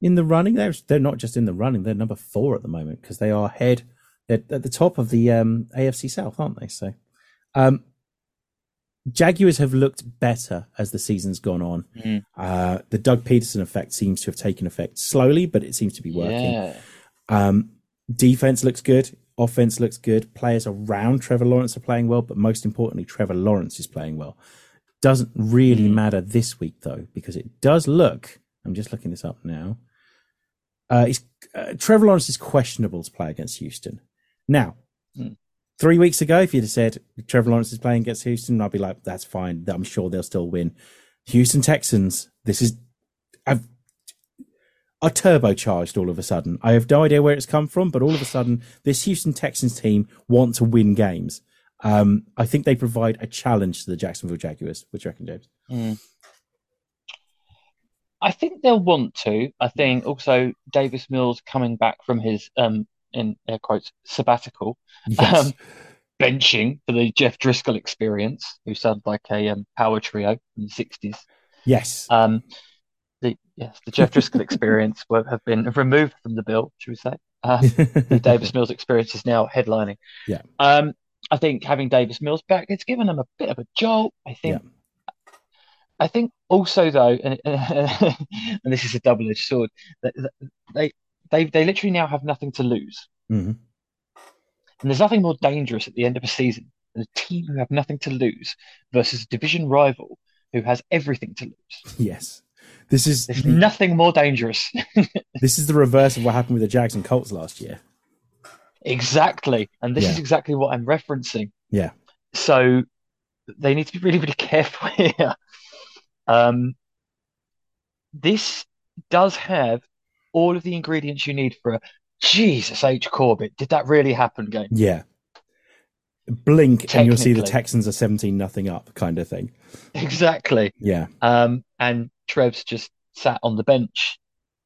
in the running. They're they're not just in the running. They're number four at the moment because they are head. At the top of the um, AFC South, aren't they? So, um, Jaguars have looked better as the season's gone on. Mm. Uh, the Doug Pederson effect seems to have taken effect slowly, but it seems to be working. Yeah. Um, defense looks good. Offense looks good. Players around Trevor Lawrence are playing well, but most importantly, Trevor Lawrence is playing well. Doesn't really Mm. matter this week though, because it does look. I'm just looking this up now. Uh, uh, Trevor Lawrence is questionable to play against Houston. Now, Mm. three weeks ago, if you'd have said Trevor Lawrence is playing against Houston, I'd be like, that's fine. I'm sure they'll still win. Houston Texans, this is I've are turbocharged all of a sudden. I have no idea where it's come from, but all of a sudden, this Houston Texans team want to win games. Um, I think they provide a challenge to the Jacksonville Jaguars. What do you reckon, James? Mm. I think they'll want to. I think also Davis Mills coming back from his um in air quotes sabbatical, Yes. um, benching for the Jeff Driskel experience, who sounded like a um, power trio in the sixties. yes. Um, yes, the Jeff Driskel experience will have been removed from the bill, should we say? Uh, the Davis Mills experience is now headlining. Yeah. Um, I think having Davis Mills back, it's given them a bit of a jolt. I think. I think also though, and, and this is a double-edged sword, they they they literally now have nothing to lose, Mhm. and there's nothing more dangerous at the end of a season than a team who have nothing to lose versus a division rival who has everything to lose. Yes. This is There's nothing more dangerous. this is the reverse of what happened with the Jags and Colts last year. Exactly. And this Yeah. is exactly what I'm referencing. Yeah. So they need to be really, really careful here. Um, this does have all of the ingredients you need for a Jesus H. Corbett. Did that really happen game? Yeah. Blink and you'll see the Texans are 17 nothing up kind of thing. Exactly. Yeah. Um, and Trev's just sat on the bench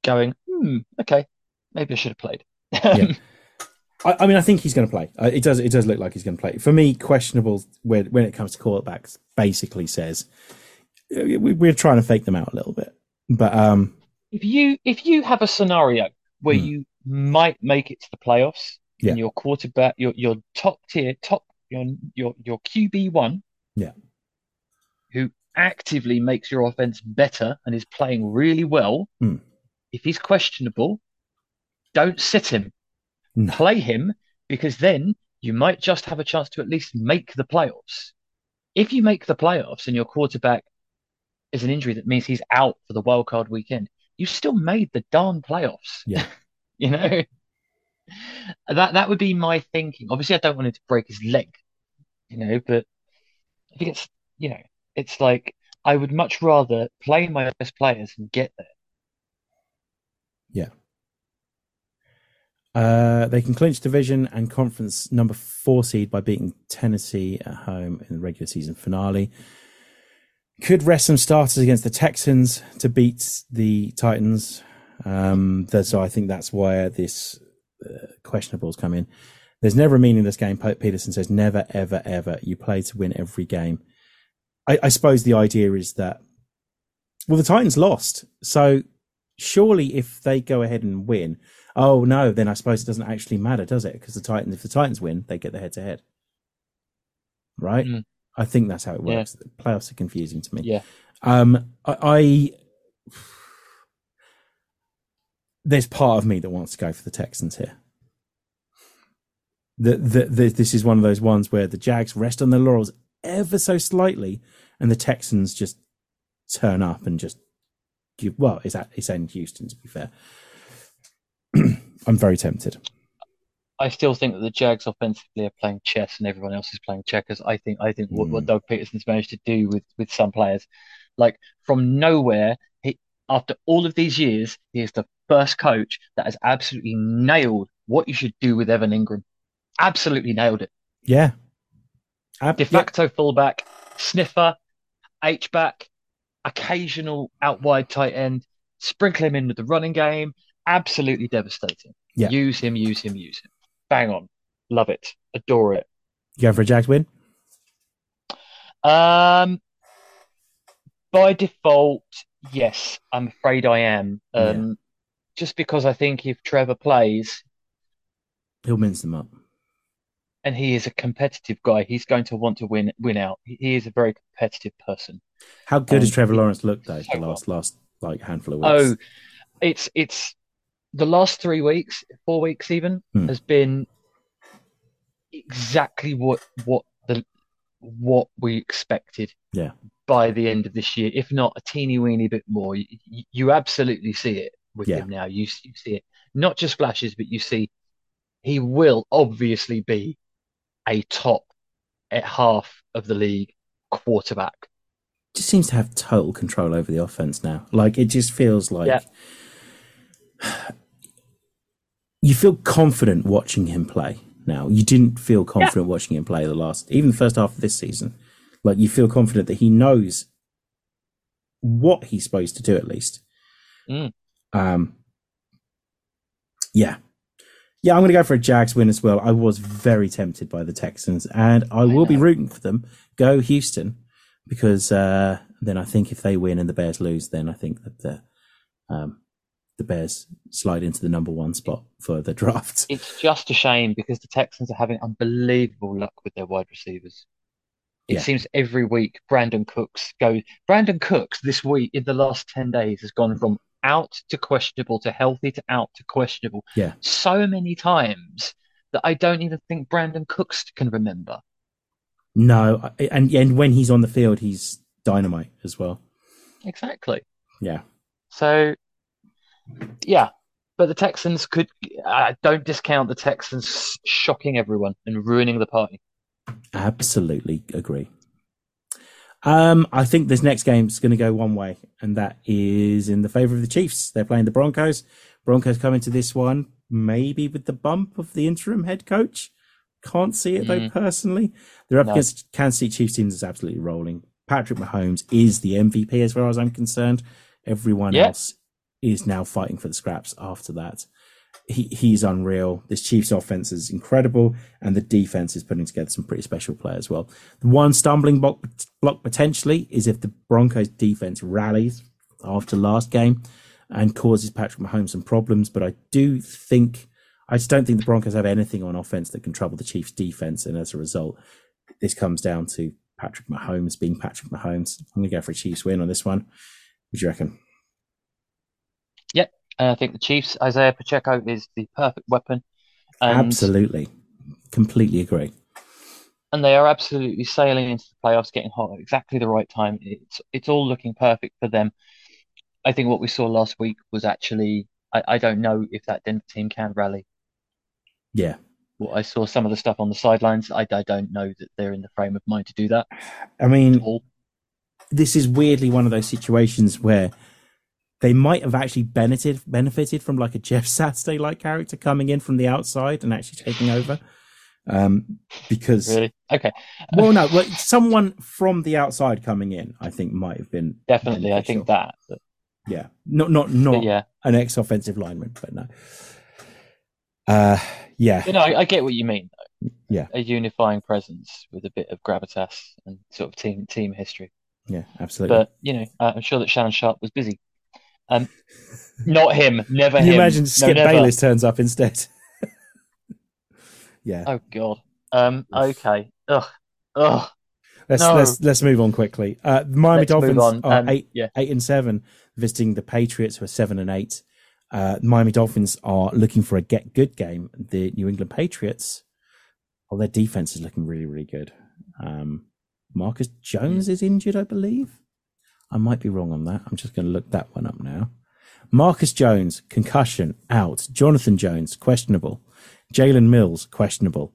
going, hmm, okay, maybe I should have played. Yeah. I, I mean, I think he's going to play. Uh, it does. It does look like he's going to play. For me, questionable when when it comes to quarterbacks. Basically, says we, we're trying to fake them out a little bit. But um, if you if you have a scenario where Hmm. you might make it to the playoffs Yeah. and your quarterback, your your top tier, top your your your QB one, Yeah. who actively makes your offense better and is playing really well, Hmm. if he's questionable, don't sit him. No. Play him because then you might just have a chance to at least make the playoffs. If you make the playoffs and your quarterback is an injury that means he's out for the wild card weekend, you still made the darn playoffs. Yeah. you know? That that would be my thinking. Obviously, I don't want him to break his leg, you know, but if he gets, you know, it's like I would much rather play my best players and get there. Yeah. Uh, they can clinch division and conference number four seed by beating Tennessee at home in the regular season finale. Could rest some starters against the Texans to beat the Titans. Um, so I think that's where this uh, questionables come in. There's never a meaningless game. Pederson says never, ever, ever. You play to win every game. I, I suppose the idea is that, well, the Titans lost. So surely if they go ahead and win, oh no, then I suppose it doesn't actually matter, does it? Because the Titans, if the Titans win, they get the head to head. Right? Mm. I think that's how it Yeah. works. The playoffs are confusing to me. Yeah. Um, I, I there's part of me that wants to go for the Texans here. The, the, the, this is one of those ones where the Jags rest on their laurels ever so slightly, and the Texans just turn up and just give. Well, it's at, it's in Houston to be fair. I'm very tempted. I still think that the Jags offensively are playing chess and everyone else is playing checkers. I think I think what, what Mm. Doug Pederson's managed to do with with some players, like from nowhere, he after all of these years, he is the first coach that has absolutely nailed what you should do with Evan Engram. Absolutely nailed it. Yeah. Ab- De yeah. facto fullback, sniffer, H back, occasional out wide tight end, sprinkle him in with the running game. Absolutely devastating. Yeah. Use him, use him, use him. Bang on. Love it. Adore it. You going for a Jags win? Um, by default, yes, I'm afraid I am. Um, just because I think if Trevor plays He'll mince them up. And he is a competitive guy, he's going to want to win win out. He is a very competitive person. How good has Um, Trevor Lawrence looked though? so The well. last last like handful of weeks? Oh, it's it's the last three weeks, four weeks even, Hmm. has been exactly what what the what we expected. Yeah. By the end of this year, if not a teeny weeny bit more, you, you absolutely see it with Yeah. him now. You you see it, not just flashes, but you see he will obviously be a top at half of the league quarterback. just seems to have total control over the offense now. Like it just feels like Yeah. you feel confident watching him play now. You didn't feel confident watching him play the last, even the first half of this season. Like you feel confident that he knows what he's supposed to do at least. Mm. Um, yeah. Yeah, I'm going to go for a Jags win as well. I was very tempted by the Texans, and I will be rooting for them. Go Houston, because uh, then I think if they win and the Bears lose, then I think that the um, the Bears slide into the number one spot for the draft. It's just a shame because the Texans are having unbelievable luck with their wide receivers. It Yeah. seems every week Brandin Cooks goes. Brandin Cooks this week in the last 10 days has gone from out to questionable to healthy to out to questionable Yeah. so many times that I don't even think Brandin Cooks can remember. No, and and when he's on the field, he's dynamite as well. Exactly. Yeah, So, yeah. But the Texans could. I don't discount the Texans shocking everyone and ruining the party. absolutely agree. Um, I think this next game's going to go one way, and that is in the favor of the Chiefs. They're playing the Broncos. Broncos come into this one maybe with the bump of the interim head coach. Can't see it though Mm. personally. They're up No. against Kansas City Chiefs team that's absolutely rolling. Patrick Mahomes is the MVP as far as I'm concerned. Everyone Yeah. else is now fighting for the scraps after that. He, he's unreal. This Chiefs offense is incredible, and the defense is putting together some pretty special play as well. The one stumbling block, block potentially is if the Broncos defense rallies after last game and causes Patrick Mahomes some problems. But I do think, I just don't think the Broncos have anything on offense that can trouble the Chiefs defense. And as a result, this comes down to Patrick Mahomes being Patrick Mahomes. I'm going to go for a Chiefs win on this one. What do you reckon? And I think the Chiefs, Isaiah Pacheco is the perfect weapon. And, Absolutely. Completely agree. and they are absolutely sailing into the playoffs, getting hot at exactly the right time. It's it's all looking perfect for them. I think what we saw last week was actually, I, I don't know if that Denver team can rally. Yeah. Well, I saw some of the stuff on the sidelines. I, I don't know that they're in the frame of mind to do that I mean, this is weirdly one of those situations where they might have actually benefited benefited from like a Jeff Saturday like character coming in from the outside and actually taking over. Um, because Really? Okay. well, no, well, someone from the outside coming in, I think, might have been Definitely. I think that. Yeah, not not but not yeah. an ex offensive lineman, but no. Uh, yeah, You know, I, I get what you mean. though. Yeah. A unifying presence with a bit of gravitas and sort of team team history. yeah, absolutely. But you know, I'm sure that Shannon Sharpe was busy. Um, not him. Never Can you him. imagine No, Skip never. Bayless turns up instead? yeah, Oh God. Um. Okay. Ugh. Ugh. let's no. let's let's move on quickly. Uh, Miami Let's Dolphins are Um, eight yeah. eight and seven, visiting the Patriots who are seven and eight. Uh, Miami Dolphins are looking for a get good game. The New England Patriots, well, their defense is looking really really good. Um, Marcus Jones is injured, I believe. I might be wrong on that. I'm just going to look that one up now. Marcus Jones, concussion, out. Jonathan Jones, questionable. Jalen Mills, questionable.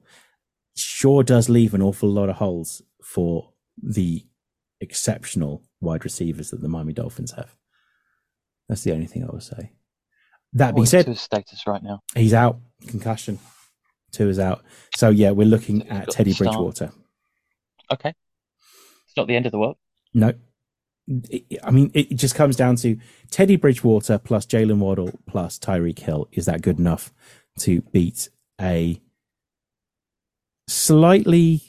Sure does leave an awful lot of holes for the exceptional wide receivers that the Miami Dolphins have. That's the only thing I will say. That being What's said, his status right now? he's out. Concussion. Two is out. So yeah, we're looking He's at Teddy. Bridgewater. Okay. It's not the end of the world. No. I mean, it just comes down to Teddy Bridgewater plus Jaylen Waddle plus Tyreek Hill. Is that good enough to beat a slightly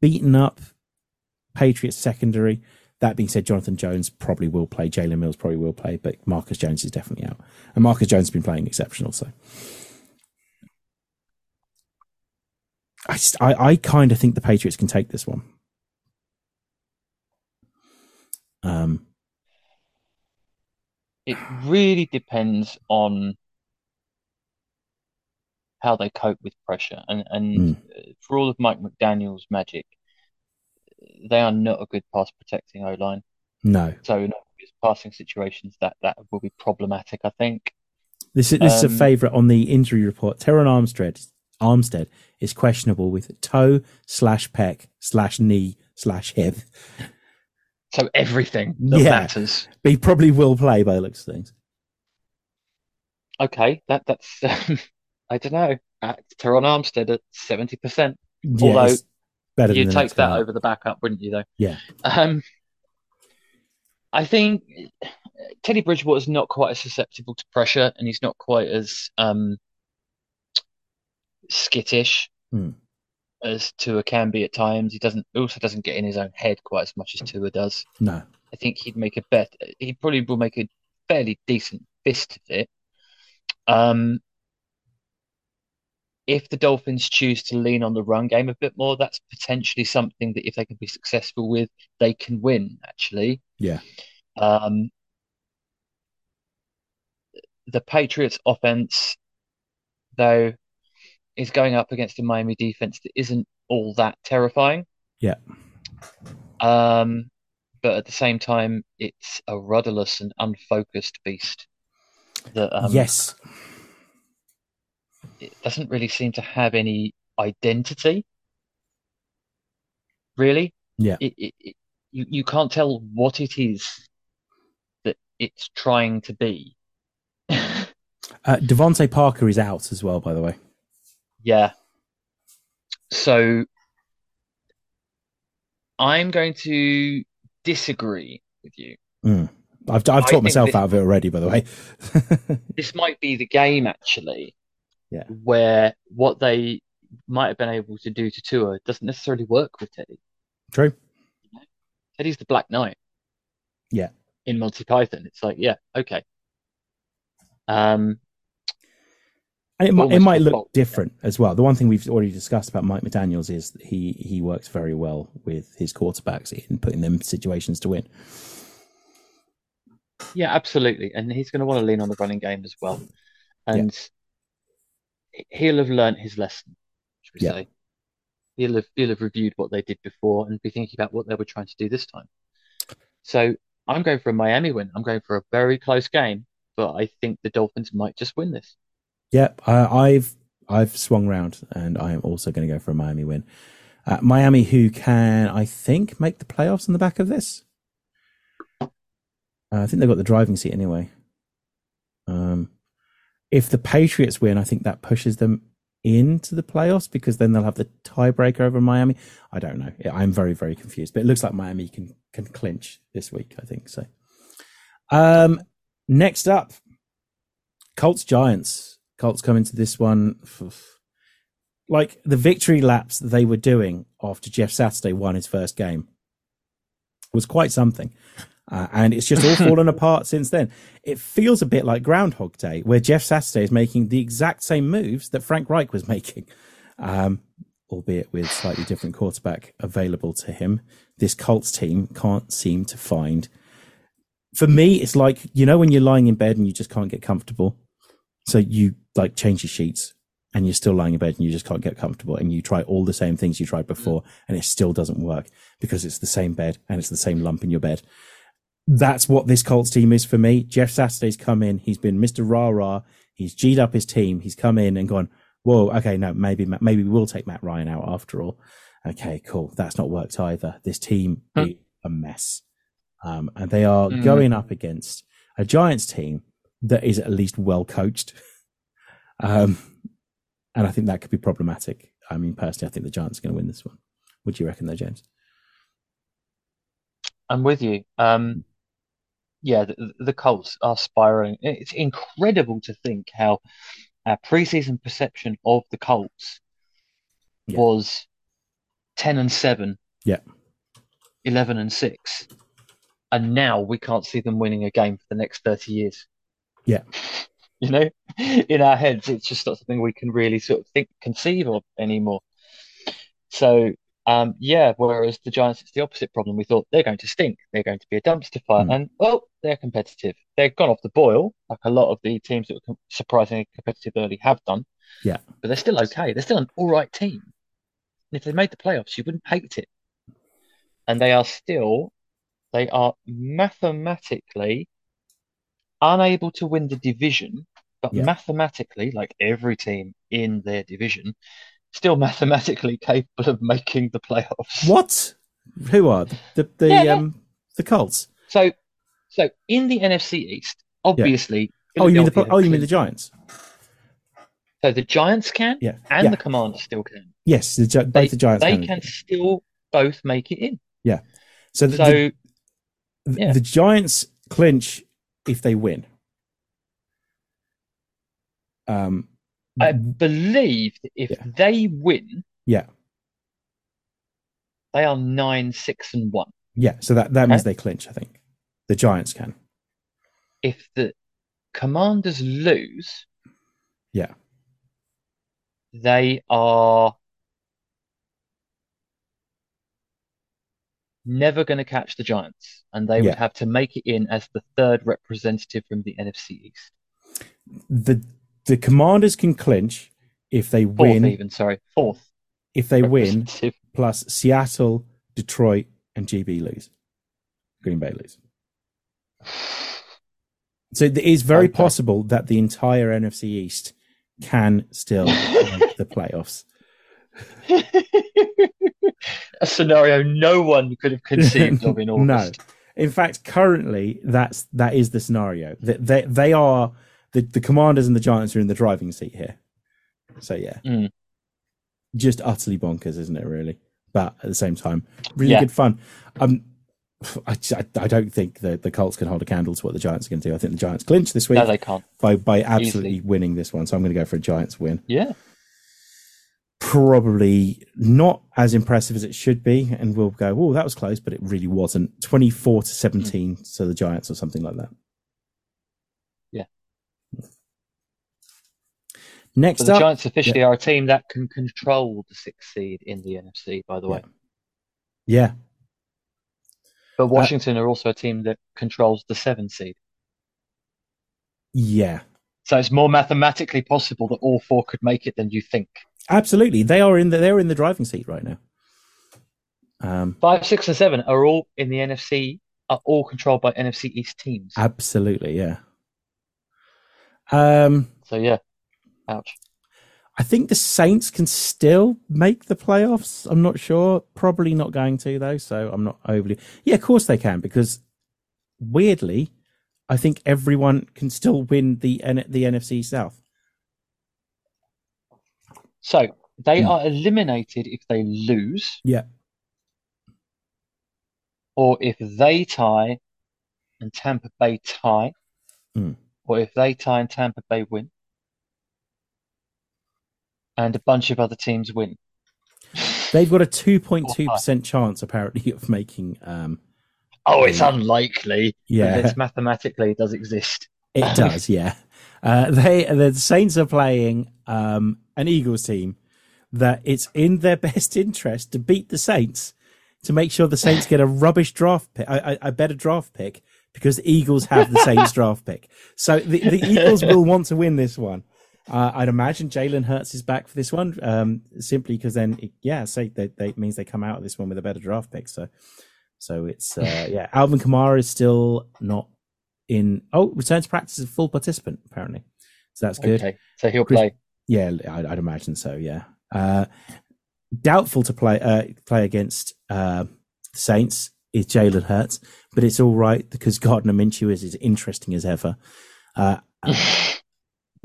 beaten up Patriots secondary? That being said, Jonathan Jones probably will play. Jalen Mills probably will play, but Marcus Jones is definitely out. And Marcus Jones has been playing exceptional. So I, I, I kind of think the Patriots can take this one. Um, It really depends on how they cope with pressure. And and uh, for all of Mike McDaniel's magic, they are not a good pass protecting O line. no, So in obvious passing situations, that that will be problematic. I think. this is this is a Um, favourite on the injury report. Terron Armstead Armstead is questionable with toe slash pec slash knee slash hip. So everything that Yeah. matters. But he probably will play by the looks of things. Okay, that that's um, I don't know. At Terron Armstead at seventy percent. Although better You'd take that guy. over the backup, wouldn't you, though? Yeah. Um, I think Teddy Bridgewater's not quite as susceptible to pressure, and he's not quite as um, skittish Hmm. As Tua can be at times. He doesn't also doesn't get in his own head quite as much as Tua does. No, I think he'd make a bet. He probably will make a fairly decent fist of it. Um, if the Dolphins choose to lean on the run game a bit more, that's potentially something that if they can be successful with, they can win, actually. Yeah. Um, the Patriots offense, though, is going up against a Miami defense that isn't all that terrifying. Yeah. Um, but at the same time, it's a rudderless and unfocused beast that um, yes, it doesn't really seem to have any identity. Really? Yeah. It, it, it, you, you can't tell what it is that it's trying to be. uh, DeVante Parker is out as well. By the way, Yeah. So I'm going to disagree with you. I've I've taught myself this- out of it already. By the way. This might be the game actually, Yeah. where what they might have been able to do to Tua doesn't necessarily work with Teddy. True. Teddy's the Black Knight. Yeah. In Monty Python, it's like, yeah, okay. Um, And it might, it might look default, different as well. The one thing we've already discussed about Mike McDaniels is he he works very well with his quarterbacks in putting them in situations to win. yeah, absolutely. And he's going to want to lean on the running game as well. And he'll have learned his lesson, should we Yeah. say. He'll have he'll have reviewed what they did before and be thinking about what they were trying to do this time. So I'm going for a Miami win. I'm going for a very close game, but I think the Dolphins might just win this. Yeah, I, I've I've swung round, and I am also going to go for a Miami win. Uh, Miami, who can I think make the playoffs on the back of this? Uh, I think they've got the driving seat anyway. Um, if the Patriots win, I think that pushes them into the playoffs because then they'll have the tiebreaker over Miami. I don't know. I'm very very confused, but it looks like Miami can can clinch this week. I think so. Um, next up, Colts Giants. Colts come into this one like the victory laps that they were doing after Jeff Saturday won his first game was quite something. Uh, and it's just all fallen apart since then. It feels a bit like Groundhog Day, where Jeff Saturday is making the exact same moves that Frank Reich was making, um, albeit with slightly different quarterback available to him. This Colts team can't seem to find. For me, it's like you know when you're lying in bed and you just can't get comfortable, so you like change your sheets and you're still lying in bed and you just can't get comfortable and you try all the same things you tried before and it still doesn't work because it's the same bed and it's the same lump in your bed. That's what this Colts team is for me. Jeff Saturday's come in. He's been Mr. Rah Rah. He's G'd up his team. He's come in and gone, whoa, okay, no, maybe, maybe we will take Matt Ryan out after all. Okay, cool. That's not worked either. This team Huh. is a mess. Um, and they are Mm. going up against a Giants team that is at least well coached. Um, and I think that could be problematic. I mean, personally, I think the Giants are going to win this one. Would you reckon, though, James? I'm with you. Um, yeah, the, the Colts are spiraling. It's incredible to think how our preseason perception of the Colts Yeah. was 10 and 7, Yeah. 11 and 6. And now we can't see them winning a game for the next 30 years. Yeah. You know, in our heads, it's just not something we can really sort of think, conceive of anymore. So, um, yeah, whereas the Giants, it's the opposite problem. We thought they're going to stink, they're going to be a dumpster fire, Hmm. and well, they're competitive. They've gone off the boil, like a lot of the teams that were com- surprisingly competitive early have done. Yeah. But they're still okay. They're still an all right team. And if they made the playoffs, you wouldn't hate it. And they are still, they are mathematically unable to win the division, but Yeah. mathematically, like every team in their division, still mathematically capable of making the playoffs. What? Who are the the, the Yeah, yeah. um the Colts? So, so in the NFC East, obviously, Oh, you mean the oh, you mean the Giants? So the Giants can, Yeah, and the Commanders still can. Yes, the, both They, the Giants. they can. can still both make it in. Yeah. So the, So the, the Giants clinch if they win. Um, I believe if Yeah. they win, yeah, they are nine, six, and one. yeah. So that that means Okay. they clinch. I think the Giants can. If the Commanders lose, Yeah, they are never going to catch the Giants, and they Yeah. would have to make it in as the third representative from the NFC East. the the Commanders can clinch if they Fourth, win. even, sorry, fourth If they win, plus Seattle, Detroit, and GB lose. Green Bay lose. So it is very Okay. possible that the entire NFC East can still make the playoffs. A scenario no one could have conceived of in August. No. In fact, currently that's that is the scenario. That they, they are the, the commanders and the giants are in the driving seat here. So yeah. Mm. Just utterly bonkers, isn't it really? But at the same time, really Yeah. good fun. Um I, I, I don't think the, the Colts can hold a candle to what the Giants are going to do. I think the Giants clinch this week No, they can't. by by absolutely Easily. winning this one. So I'm going to go for a Giants win. Yeah. Probably not as impressive as it should be, and we'll go, "Oh, that was close," but it really wasn't. Twenty-four to seventeen, mm. so the Giants or something like that. Yeah. Next But the up, Giants officially are a team that can control the sixth seed in the NFC, by the way. yeah, But uh, Washington are also a team that controls the seven seed. yeah, So it's more mathematically possible that all four could make it than you think. absolutely. They are in the they're in the driving seat right now. Um, Five, six, and seven are all in the NFC, are all controlled by NFC East teams. absolutely, yeah. Um, So yeah, ouch. I think the Saints can still make the playoffs. I'm not sure. Probably not going to though. So I'm not overly. Yeah, of course they can because weirdly, I think everyone can still win the the NFC South. So they Hmm. are eliminated if they lose Yeah, or if they tie and Tampa Bay tie, Hmm. or if they tie and Tampa Bay win, and a bunch of other teams win. they've got a 2.2 percent chance apparently of making. Um, Oh, it's unlikely. Yeah. It's mathematically does exist. It does, yeah. Uh, they the Saints are playing um, an Eagles team that it's in their best interest to beat the Saints to make sure the Saints get a rubbish draft pick, a, a, better draft pick because the Eagles have the Saints draft pick. So the, the Eagles will want to win this one. Uh, I'd imagine Jalen Hurts is back for this one, um, simply because then, it, yeah, say they, they it means they come out of this one with a better draft pick. So, so it's uh, yeah, Alvin Kamara is still not in oh return to practice as a full participant apparently. So that's good. Okay, so he'll Chris- play. yeah I'd, I'd imagine so yeah. Uh doubtful to play uh play against uh saints is jalen hurts but it's all right because gardner minshew is as interesting as ever. Uh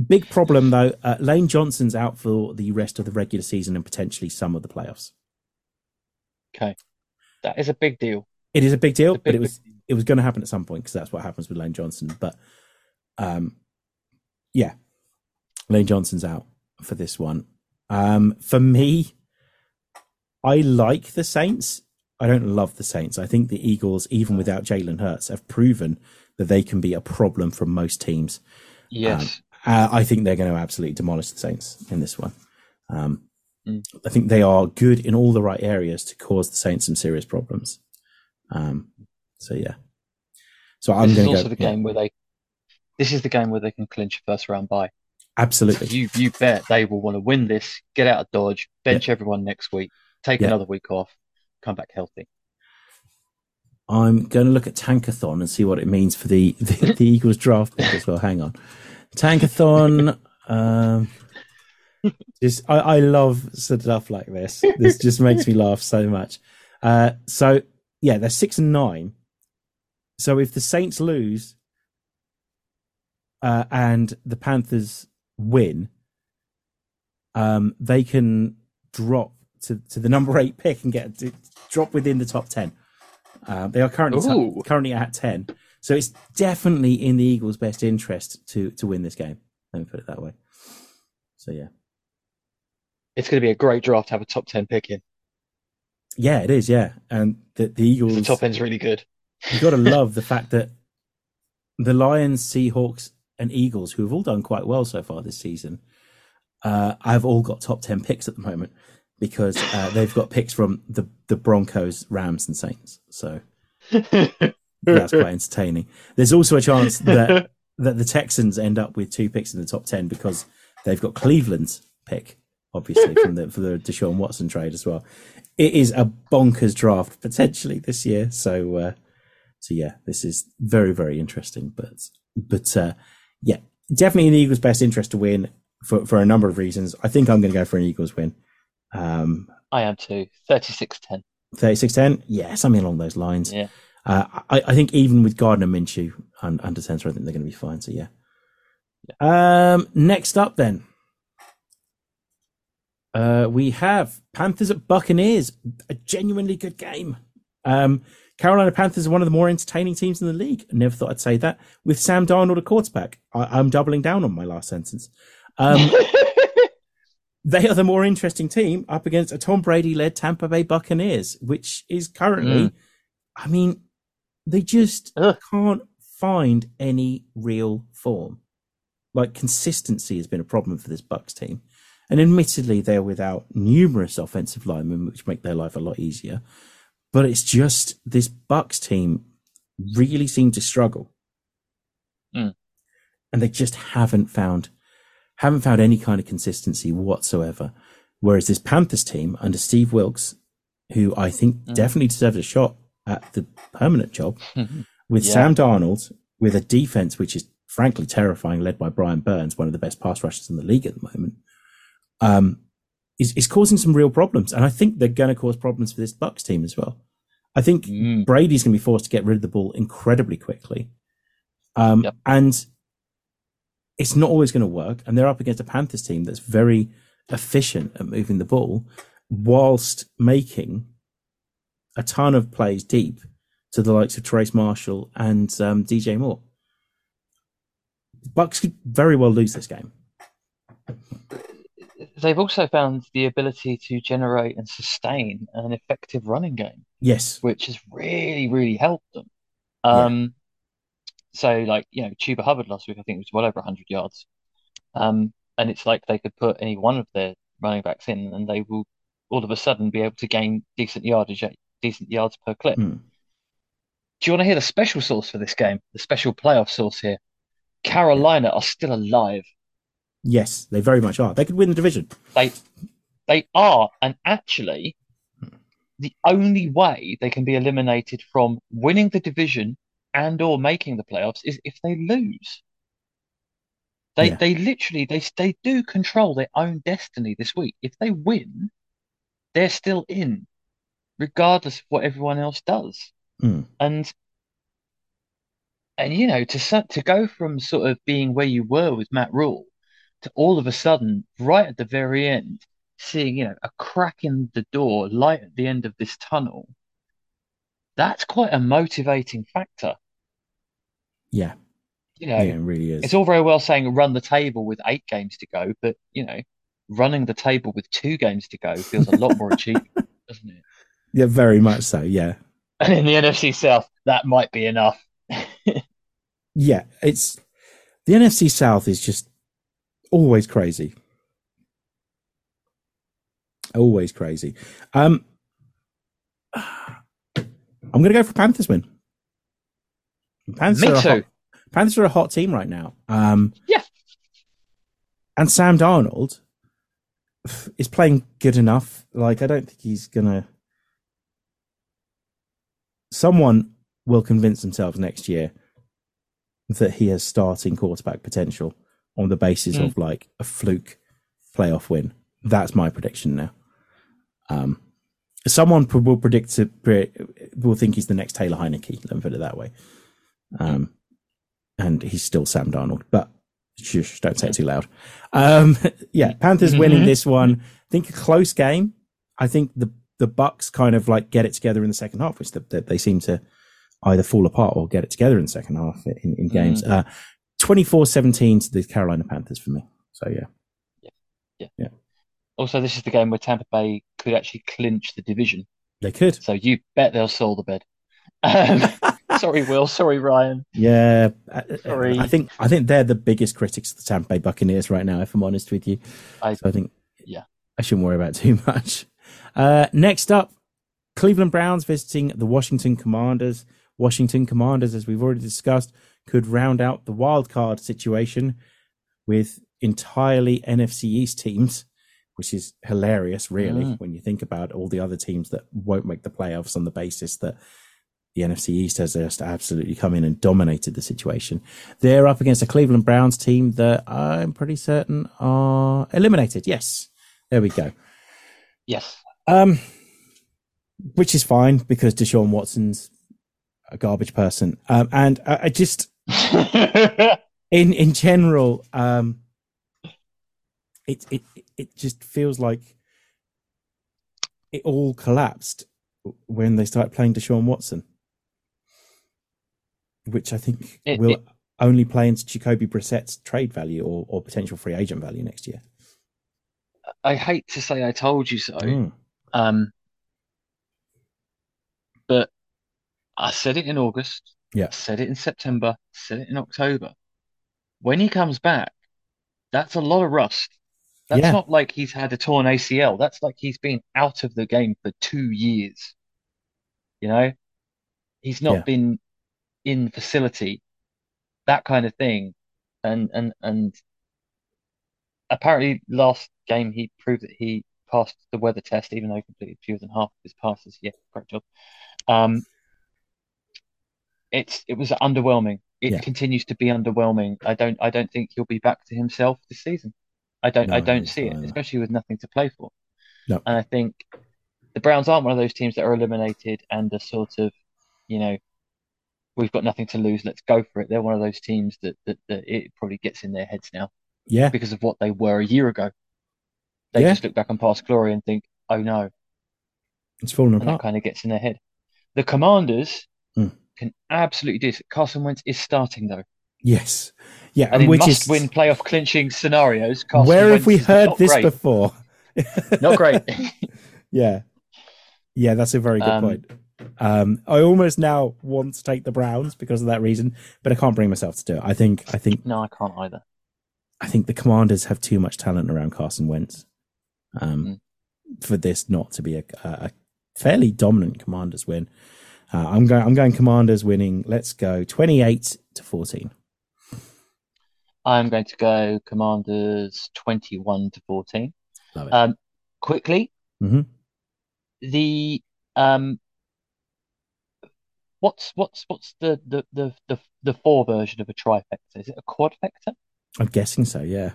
big problem though uh, lane johnson's out for the rest of the regular season and potentially some of the playoffs. Okay, that is a big deal. it is a big deal a but it was big it was going to happen at some point because that's what happens with Lane Johnson. But um, yeah, Lane Johnson's out for this one. Um, for me, I like the Saints. I don't love the Saints. I think the Eagles, even without Jalen Hurts, have proven that they can be a problem for most teams. Yes, Uh, I think they're going to absolutely demolish the Saints in this one. Um, Mm. I think they are good in all the right areas to cause the Saints some serious problems. Um, so yeah. So I'm this is going to also go. the yeah, game where they. This is the game where they can clinch a first round bye. absolutely. You you bet they will want to win this, get out of Dodge, bench everyone next week, take Yeah. another week off, come back healthy. I'm going to look at Tankathon and see what it means for the the, the Eagles draft pick as well. Hang on, Tankathon. um, just I, I love stuff like this. This just makes me laugh so much. Uh, so yeah, they're six and nine. So if the Saints lose uh, and the Panthers win, um, they can drop to, to the number eight pick and get drop within the top ten. Uh, they are currently Ooh. currently at ten, so it's definitely in the Eagles' best interest to to win this game. Let me put it that way. So yeah, It's going to be a great draft to have a top ten pick in. yeah, it is. Yeah, and the, the Eagles The top end's really good. You've got to love the fact that the Lions, Seahawks, and Eagles, who have all done quite well so far this season, uh, have all got top ten picks at the moment because uh, they've got picks from the the Broncos, Rams, and Saints. So that's quite entertaining. There's also a chance that that the Texans end up with two picks in the top ten because they've got Cleveland's pick, obviously from the for the Deshaun Watson trade as well. It is a bonkers draft potentially this year. So uh, so yeah, this is very very interesting. But but uh, yeah, definitely in the Eagles' best interest to win for for a number of reasons. I think I'm going to go for an Eagles win. Um, I am too. 36-10. 36-10? Yeah, something along those lines. Yeah. Uh, I, I think even with Gardner Minshew un, under center, I think they're going to be fine. So yeah. Um, next up then, uh, we have Panthers at Buccaneers, a genuinely good game. Um, Carolina Panthers are one of the more entertaining teams in the league. I never thought I'd say that. With Sam Darnold at quarterback, I, am doubling down on my last sentence. Um, they are the more interesting team up against a Tom Brady led Tampa Bay Buccaneers, which is currently, mm. I mean, they just Ugh. can't find any real form. Like consistency has been a problem for this Bucks team. And admittedly, they're without numerous offensive linemen, which make their life a lot easier. But it's just this Bucks team really seem to struggle. Mm. And they just haven't found haven't found any kind of consistency whatsoever. Whereas this Panthers team under Steve Wilks, who I think mm. definitely deserves a shot at the permanent job, with yeah. Sam Darnold, with a defense which is frankly terrifying, led by Brian Burns, one of the best pass rushers in the league at the moment, um, is, is causing some real problems. And I think they're going to cause problems for this Bucks team as well. I think mm. Brady's going to be forced to get rid of the ball incredibly quickly. Um, yep. And it's not always going to work. And they're up against a Panthers team that's very efficient at moving the ball whilst making a ton of plays deep to the likes of Terrace Marshall and um, DJ Moore. Bucks could very well lose this game. They've also found the ability to generate and sustain an effective running game. Yes, which has really, really helped them. Um, so, like, you know, Chuba Hubbard last week, I think, it was well over 100 yards. Um, and it's like they could put any one of their running backs in and they will all of a sudden be able to gain decent yardage, decent yards per clip. Mm. Do you want to hear the special source for this game? The special playoff source here. Carolina are still alive. Yes, they very much are. They could win the division. They they are, and actually, the only way they can be eliminated from winning the division and or making the playoffs is if they lose. They yeah. they literally they they do control their own destiny this week. If they win, they're still in, regardless of what everyone else does. Mm. And and you know to to go from sort of being where you were with Matt Rhule to all of a sudden right at the very end seeing you know a crack in the door, light at the end of this tunnel. That's quite a motivating factor. Yeah. You know, yeah, it really is. It's all very well saying run the table with eight games to go, but you know, running the table with two games to go feels a lot more achievable, doesn't it? Yeah, very much so. Yeah. And in the NFC South, that might be enough. yeah, it's the NFC South is just always crazy. Always crazy. Um, I'm going to go for Panthers win. Panthers Me too. Hot, Panthers are a hot team right now. Um, yeah. And Sam Darnold is playing good enough. Like, I don't think he's going to. Someone will convince themselves next year that he has starting quarterback potential on the basis mm. of like a fluke playoff win. That's my prediction now. Um, someone will predict will think he's the next Taylor Heinicke. Let me put it that way. Um, and he's still Sam Darnold, but shush, don't say it too loud. Um, yeah, Panthers mm-hmm. winning this one. I think a close game. I think the the Bucks kind of like get it together in the second half, which the, the, they seem to either fall apart or get it together in the second half in, in games. Mm. Uh, 24-17 to the Carolina Panthers for me. So yeah. yeah. Yeah. Yeah. Also, this is the game where Tampa Bay could actually clinch the division. They could. So you bet they'll sell the bed. Um, sorry, Will. Sorry, Ryan. Yeah, sorry. I think I think they're the biggest critics of the Tampa Bay Buccaneers right now. If I'm honest with you, I, so I think yeah, I shouldn't worry about too much. Uh, next up, Cleveland Browns visiting the Washington Commanders. Washington Commanders, as we've already discussed, could round out the wild card situation with entirely NFC East teams, which is hilarious, really, mm. when you think about all the other teams that won't make the playoffs on the basis that the NFC East has just absolutely come in and dominated the situation. They're up against a Cleveland Browns team that I'm pretty certain are eliminated. Yes, there we go. Yes. Um, which is fine because Deshaun Watson's a garbage person. Um, and I, I just in in general, um, it it it just feels like it all collapsed when they started playing Deshaun Watson which I think It- will it- only play into Jacoby Brissett's trade value or, or potential free agent value next year. I hate to say I told you so, Mm. um, but I said it in August, Yeah. Said it in September, said it in October. When he comes back, that's a lot of rust. That's Yeah. not like he's had a torn ACL. That's like he's been out of the game for two years. You know, he's not Yeah. been in facility, that kind of thing. And and and apparently last game he proved that he passed the weather test, even though he completed fewer than half of his passes. Yeah, great job. Um, it's it was underwhelming. It Yeah. continues to be underwhelming. I don't I don't think he'll be back to himself this season. I don't No, I don't see it, especially with nothing to play for. No. And I think the Browns aren't one of those teams that are eliminated and are sort of, you know, we've got nothing to lose, let's go for it. They're one of those teams that that, that it probably gets in their heads now Yeah, because of what they were a year ago. They Yeah. just look back on past glory and think, oh no, it's fallen and that apart. kind of gets in their head. The Commanders Hmm. Can absolutely do this. Carson Wentz is starting though, Yes, yeah, and in which is must-win playoff clinching scenarios, Carson where Wentz have we heard this great. before? Not great. Yeah, yeah, that's a very good Um, point. Um, I almost now want to take the Browns because of that reason, but I can't bring myself to do it. I think, I think, no, I can't either. I think the Commanders have too much talent around Carson Wentz um, Mm. for this not to be a, a fairly dominant Commanders win. Uh, I'm going. I'm going Commanders winning. Let's go twenty-eight to fourteen. I'm going to go Commanders 21 to 14. Love it. Um, quickly, Mhm. the um, what's what's what's the the the the the four version of a trifecta? Is it a quadfecta? I'm guessing so. Yeah.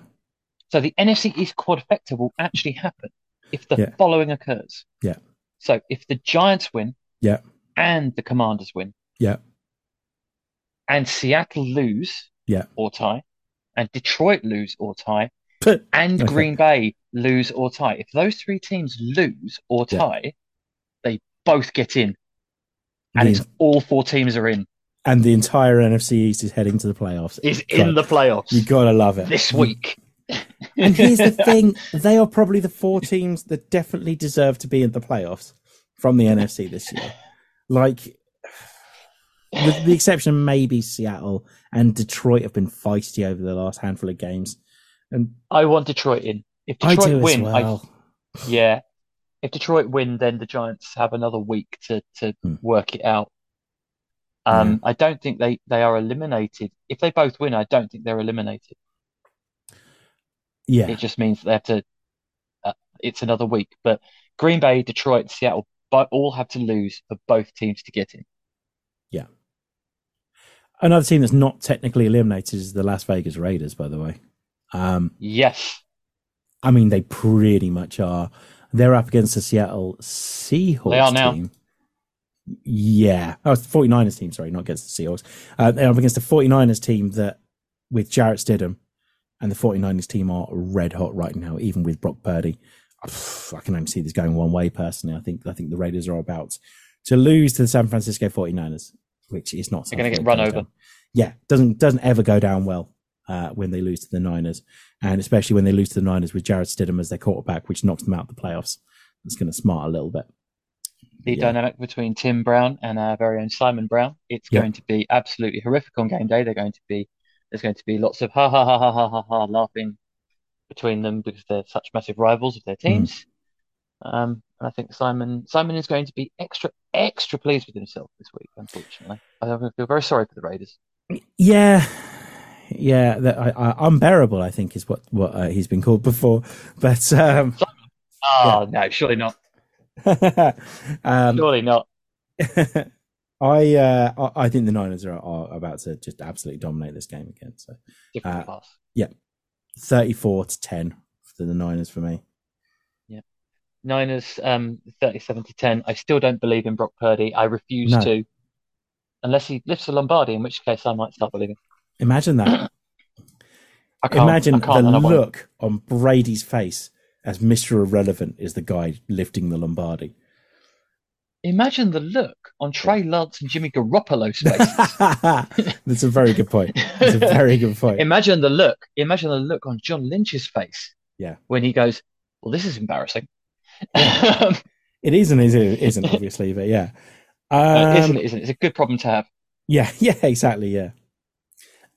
So the NFC East quadfecta will actually happen if the Yeah. following occurs. Yeah. So if the Giants win Yeah. And the Commanders win Yeah. and Seattle lose Yeah. or tie and Detroit lose or tie and Okay. Green Bay lose or tie, if those three teams lose or Yeah. tie, they both get in. And The- it's all four teams are in. and the entire NFC East is heading to the playoffs. Is in the playoffs You gotta love it this week. And here's the thing: they are probably the four teams that definitely deserve to be in the playoffs from the NFC this year. Like, with the exception of maybe Seattle and Detroit have been feisty over the last handful of games, and I want Detroit in. If I Detroit as win, well. I yeah. If Detroit win, then the Giants have another week to to Hmm. work it out. Um, I don't think they they are eliminated. If they both win, I don't think they're eliminated. yeah, It just means they have to. Uh, it's another week, but Green Bay, Detroit, Seattle, but all have to lose for both teams to get in. Yeah. Another team that's not technically eliminated is the Las Vegas Raiders. By the way, um, Yes, I mean they pretty much are. They're up against the Seattle Seahawks They are now. team. Yeah. Oh, it's the 49ers team, sorry, not against the Seahawks. Uh, they're up against the 49ers team that, with Jarrett Stidham, and the 49ers team are red hot right now, even with Brock Purdy. I can only see this going one way personally. I think I think the Raiders are about to lose to the San Francisco 49ers, which is not They're gonna get run over. down. Yeah, doesn't doesn't ever go down well uh, when they lose to the Niners, and especially when they lose to the Niners with Jarrett Stidham as their quarterback, which knocks them out of the playoffs. It's going to smart a little bit. the Yeah. dynamic between Tim Brown and our very own Simon Brown. It's Yeah. going to be absolutely horrific on game day. They're going to be there's going to be lots of ha ha ha ha ha ha ha laughing between them because they're such massive rivals of their hmm. teams. Mm. Um, and I think Simon Simon is going to be extra extra pleased with himself this week. Unfortunately, I feel very sorry for the Raiders. Yeah, yeah, the, I, I, unbearable. I think is what what uh, he's been called before. But um, oh yeah. no, surely not. um, surely not. I, uh, I think the Niners are, are, about to just absolutely dominate this game again. So, uh, yeah, 34 to 10 for the Niners for me. Yeah. Niners um, 37 to 10. I still don't believe in Brock Purdy. I refuse no. to. Unless he lifts a Lombardi, in which case I might start believing. Imagine that. Imagine the look on Brady's face as Mr. Irrelevant is the guy lifting the Lombardi imagine the look on Trey Lance and Jimmy Garoppolo's faces. That's a very good point. That's a very good point. imagine the look. Imagine the look on John Lynch's face. Yeah. When he goes, "Well, this is embarrassing." Um, It isn't, is it? Isn't obviously, but yeah. uh, Um, isn't it? Isn't it? It's a good problem to have. Yeah, yeah, exactly. Yeah.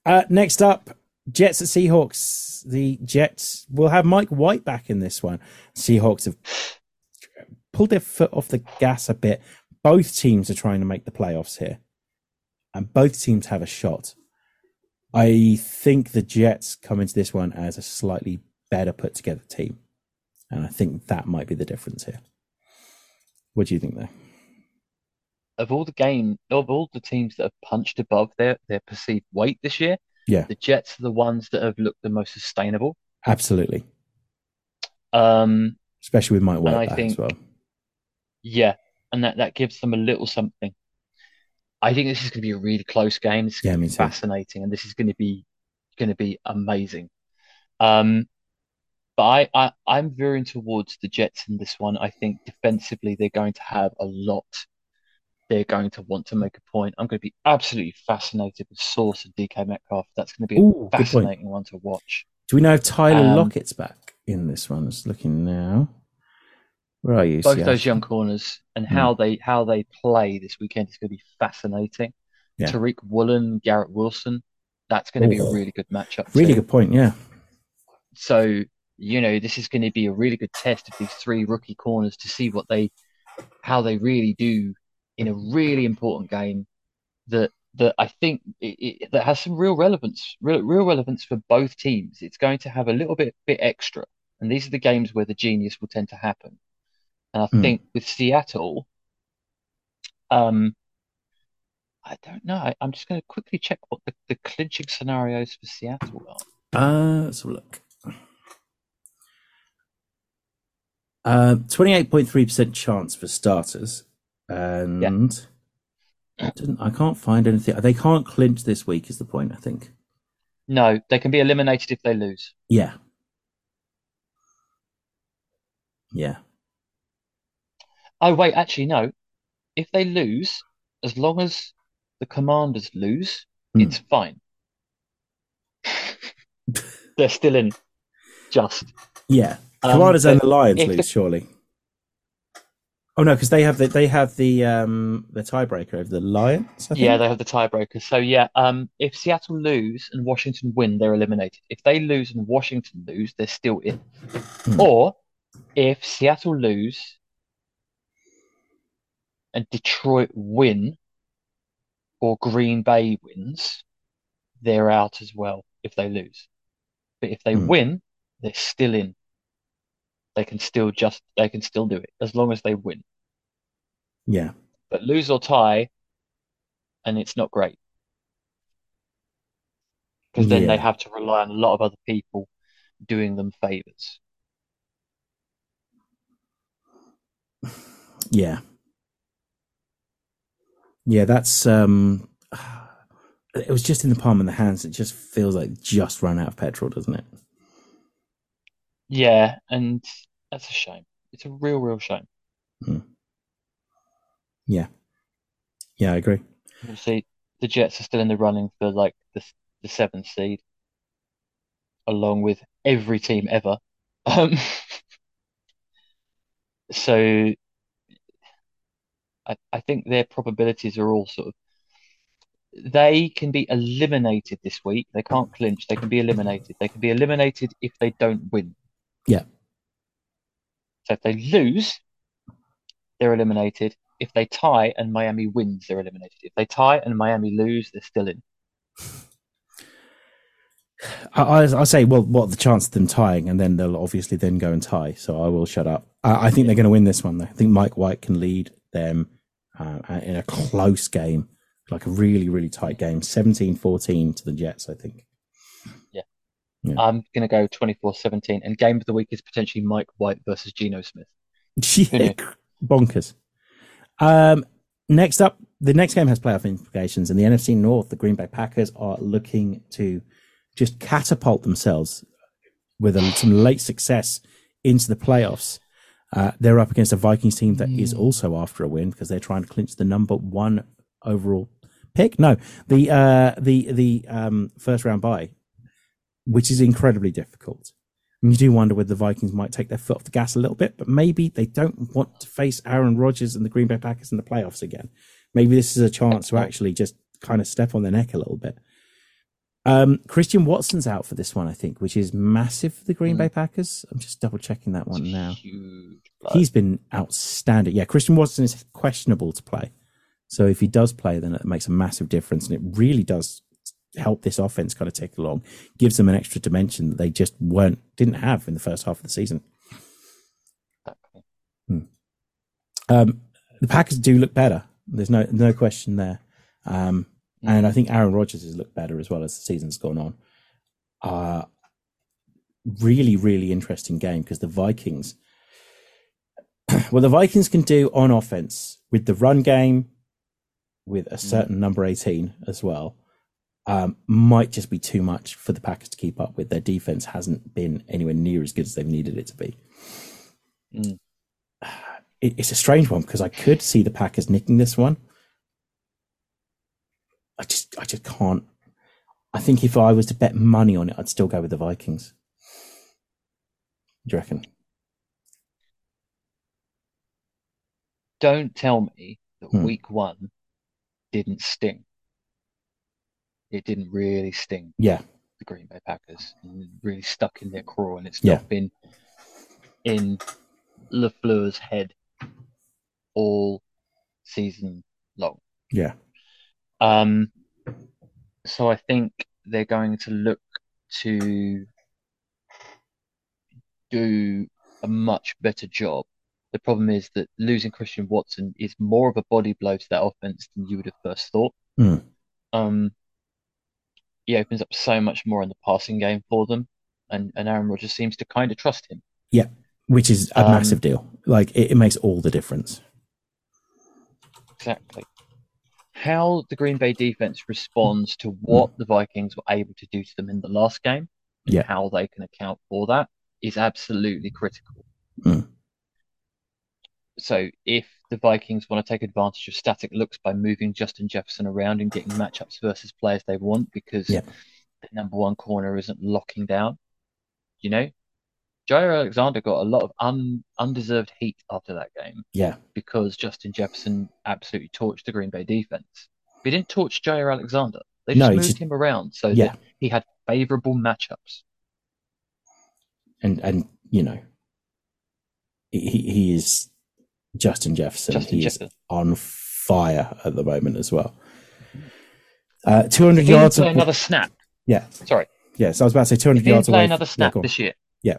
Uh, next up, Jets at Seahawks. The Jets will have Mike White back in this one. Seahawks have pulled their foot off the gas a bit. Both teams are trying to make the playoffs here, and both teams have a shot. I think the Jets come into this one as a slightly better put together team, and I think that might be the difference here. What do you think, there? Of all the game, of all the teams that have punched above their their perceived weight this year, Yeah. the Jets are the ones that have looked the most sustainable. Absolutely, Um, especially with Mike White I as well. Yeah, and that that gives them a little something. I think this is going to be a really close game. This is Yeah, going to be fascinating, and this is going to be going to be amazing. Um, but I, I I'm veering towards the Jets in this one. I think defensively they're going to have a lot. They're going to want to make a point. I'm going to be absolutely fascinated with Sauce and DK Metcalf. That's going to be a Ooh, good fascinating one to watch. Do we know if Tyler Um, Lockett's back in this one? Just looking now. Where are you? Both those young corners and Hmm. how they how they play this weekend is going to be fascinating. Yeah. Tariq Woolen, Garrett Wilson, that's going to be a Oh. really good matchup Really too. good point. Yeah. So, you know, this is going to be a really good test of these three rookie corners to see what they, how they really do in a really important game that that I think it, it, that has some real relevance, real, real relevance for both teams. It's going to have a little bit bit extra, and these are the games where the genius will tend to happen. And I Hmm. think with Seattle, um, I don't know. I, I'm just going to quickly check what the, the clinching scenarios for Seattle are. Uh, let's have a look. Uh, twenty-eight point three percent chance for starters, and I, didn't, I can't find anything. They can't clinch this week. Is the point? I think. No, they can be eliminated if they lose. Yeah. Yeah. Oh, wait, actually, no. If they lose, as long as the commanders lose, Hmm. it's fine. They're still in. Just. Yeah. Um, Commanders and the Lions lose, the- surely. Oh no, because they have the they have the um the tiebreaker over the Lions. I think? Yeah, they have the tiebreaker. So yeah, um, if Seattle lose and Washington win, they're eliminated. If they lose and Washington lose, they're still in. Hmm. Or if Seattle lose and Detroit win, or Green Bay wins, they're out as well if they lose. But if they Hmm. win, they're still in. They can still just they can still do it as long as they win. yeah. But lose or tie, and it's not great. Because then they have to rely on a lot of other people doing them favors. Yeah. Yeah, that's um it was just in the palm of the hands. It just feels like just run out of petrol, doesn't it? Yeah, and that's a shame. It's a real, real shame. Yeah. Yeah, I agree. You see, the Jets are still in the running for like the the seventh seed, along with every team ever. Um, so I I think their probabilities are all sort of they can be eliminated this week. They can't clinch. They can be eliminated. They can be eliminated if they don't win. Yeah. So if they lose, they're eliminated. If they tie and Miami wins, they're eliminated. If they tie and Miami lose, they're still in. I, I, I say, well, what the chance of them tying, and then they'll obviously then go and tie. So I will shut up. I, I think they're going to win this one. Though. I think Mike White can lead them uh, in a close game, like a really, really tight game, 17-14 to the Jets. I think. Yeah. I'm going to go 24-17. And game of the week is potentially Mike White versus Geno Smith. Yeah, bonkers. Um, next up, the next game has playoff implications. In the NFC North, the Green Bay Packers are looking to just catapult themselves with a, some late success into the playoffs. Uh, they're up against a Vikings team that is Mm. also after a win because they're trying to clinch the number one overall pick. No, the uh, the the um, first round bye, which is incredibly difficult. And you do wonder whether the Vikings might take their foot off the gas a little bit, but maybe they don't want to face Aaron Rodgers and the Green Bay Packers in the playoffs again. Maybe this is a chance to actually just kind of step on their neck a little bit. Um, Christian Watson's out for this one, I think, which is massive for the Green Mm. Bay Packers. I'm just double checking that one now. Huge. He's been outstanding. Yeah, Christian Watson is questionable to play. So if he does play, then it makes a massive difference. And it really does help this offense kind of take along, gives them an extra dimension that they just weren't, didn't have in the first half of the season. Exactly. Um, the Packers do look better. There's no, no question there. Um, and I think Aaron Rodgers has looked better as well as the season's gone on. Uh, really, really interesting game because the Vikings, what the Vikings can do on offense with the run game, with a certain number 18 as well, um, might just be too much for the Packers to keep up with. Their defense hasn't been anywhere near as good as they've needed it to be. Mm. It, it's a strange one because I could see the Packers nicking this one. I just, I just can't. I think if I was to bet money on it, I'd still go with the Vikings. Do you reckon? Don't tell me that Hmm. week one didn't sting. It didn't really sting Yeah, the Green Bay Packers and really stuck in their craw, and it's Yeah. not been in LaFleur's head all season long. yeah, Um, so I think they're going to look to do a much better job. The problem is that losing Christian Watson is more of a body blow to that offense than you would have first thought. Hmm. Um, he opens up so much more in the passing game for them, and, and Aaron Rodgers seems to kind of trust him. Yeah, which is a Um, massive deal. Like it, it makes all the difference. Exactly. How the Green Bay defense responds to what the Vikings were able to do to them in the last game, and Yeah. how they can account for that is absolutely critical. Mm. So if the Vikings want to take advantage of static looks by moving Justin Jefferson around and getting matchups versus players they want because Yeah. the number one corner isn't locking down, you know, Jaire Alexander got a lot of un- undeserved heat after that game Yeah, because Justin Jefferson absolutely torched the Green Bay defense. But he didn't torch Jaire Alexander. They No, just he moved just- him around so yeah, that he had favorable matchups. and and you know, he he is Justin Jefferson. Justin he Jefferson. is on fire at the moment as well. Uh, two hundred If he didn't yards. play Of, another snap, yeah, sorry, yeah. So I was about to say two if hundred he didn't yards play away. another snap on. this year, Yeah.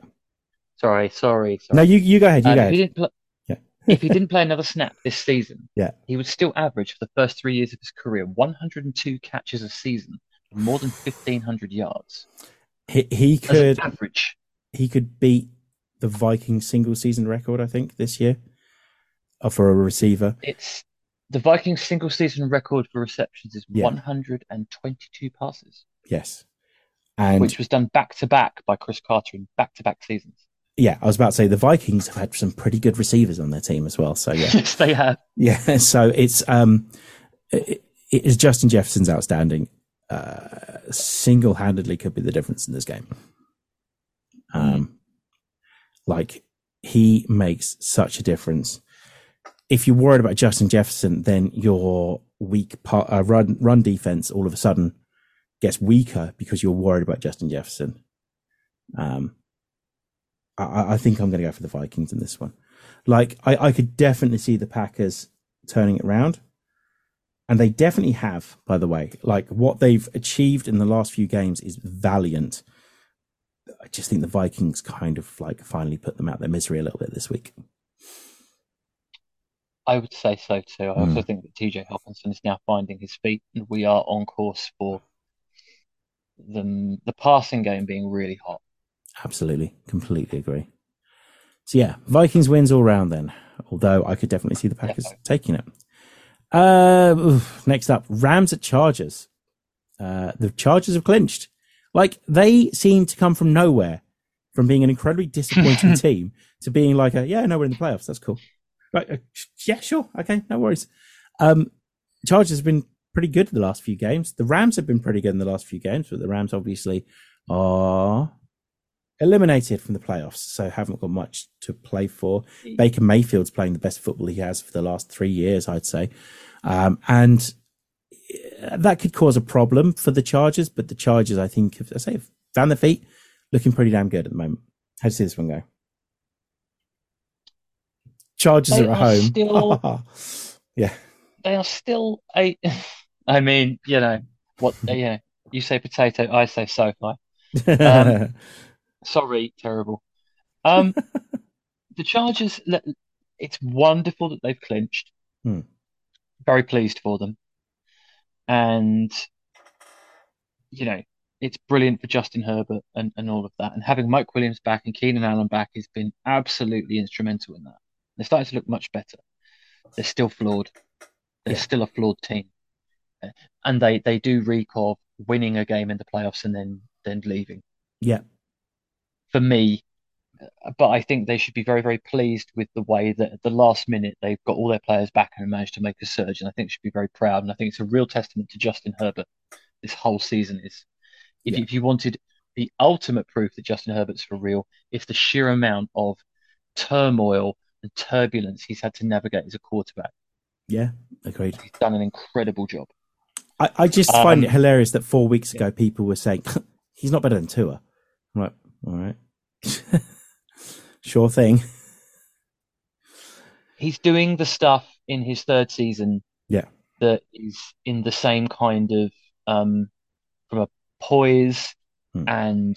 Sorry, sorry, sorry. No, you you go ahead. You Um, go if he ahead. didn't play, Yeah. if he didn't play another snap this season, Yeah. he would still average for the first three years of his career 102 catches a season, more than 1,500 yards. He he could average. he could beat the Viking single season record. I think this year, uh, for a receiver. It's the Vikings' single season record for receptions is Yeah. 122 passes, Yes, and which was done back to back by Cris Carter in back to back seasons. Yeah, I was about to say the Vikings have had some pretty good receivers on their team as well. So yeah, yes, they have. yeah. So it's um, it, it is Justin Jefferson's outstanding. Uh, single handedly could be the difference in this game. Um, like he makes such a difference. If you're worried about Justin Jefferson, then your weak part, uh, run run defense all of a sudden gets weaker because you're worried about Justin Jefferson. Um, I- I, think I'm going to go for the Vikings in this one. Like I, I could definitely see the Packers turning it around, and they definitely have. By the way, like what they've achieved in the last few games is valiant. I just think the Vikings kind of like finally put them out their misery a little bit this week. I would say so too. I also Mm. think that TJ Hockenson is now finding his feet, and we are on course for the the passing game being really hot. Absolutely, completely agree. So yeah, Vikings wins all round then. Although I could definitely see the Packers Defo. taking it. Uh, oof, next up, Rams at Chargers. Uh, the Chargers have clinched. Like they seem to come from nowhere, from being an incredibly disappointing team to being like a yeah, no, we're in the playoffs. That's cool. Right? Uh, yeah, sure. Okay, no worries. Um, Chargers have been pretty good the last few games. The Rams have been pretty good in the last few games, but the Rams obviously are eliminated from the playoffs, so haven't got much to play for. Baker Mayfield's playing the best football he has for the last three years, I'd say, um, and uh, that could cause a problem for the Chargers. But the Chargers, I think, I say, have found their feet, looking pretty damn good at the moment. How do you see this one go? Chargers They are at home. still- yeah. They are still a. I mean, you know what? Yeah, you say potato, I say SoFi. Um, Sorry, terrible. Um, the Chargers. It's wonderful that they've clinched. Hmm. Very pleased for them, and you know it's brilliant for Justin Herbert and, and all of that. And having Mike Williams back and Keenan Allen back has been absolutely instrumental in that. They're starting to look much better. They're still flawed. They're Yeah. still a flawed team, and they they do reek of winning a game in the playoffs and then then leaving yeah. For me. But I think they should be very, very pleased with the way that at the last minute they've got all their players back and managed to make a surge. And I think they should be very proud. And I think it's a real testament to Justin Herbert this whole season is if, Yeah. if you wanted the ultimate proof that Justin Herbert's for real, it's the sheer amount of turmoil and turbulence he's had to navigate as a quarterback. Yeah. Agreed. He's done an incredible job. I, I just find Um, it hilarious that four weeks ago people were saying he's not better than Tua. I'm like, all right, sure thing. he's doing the stuff in his third season Yeah. that is in the same kind of um from a poise Hmm. and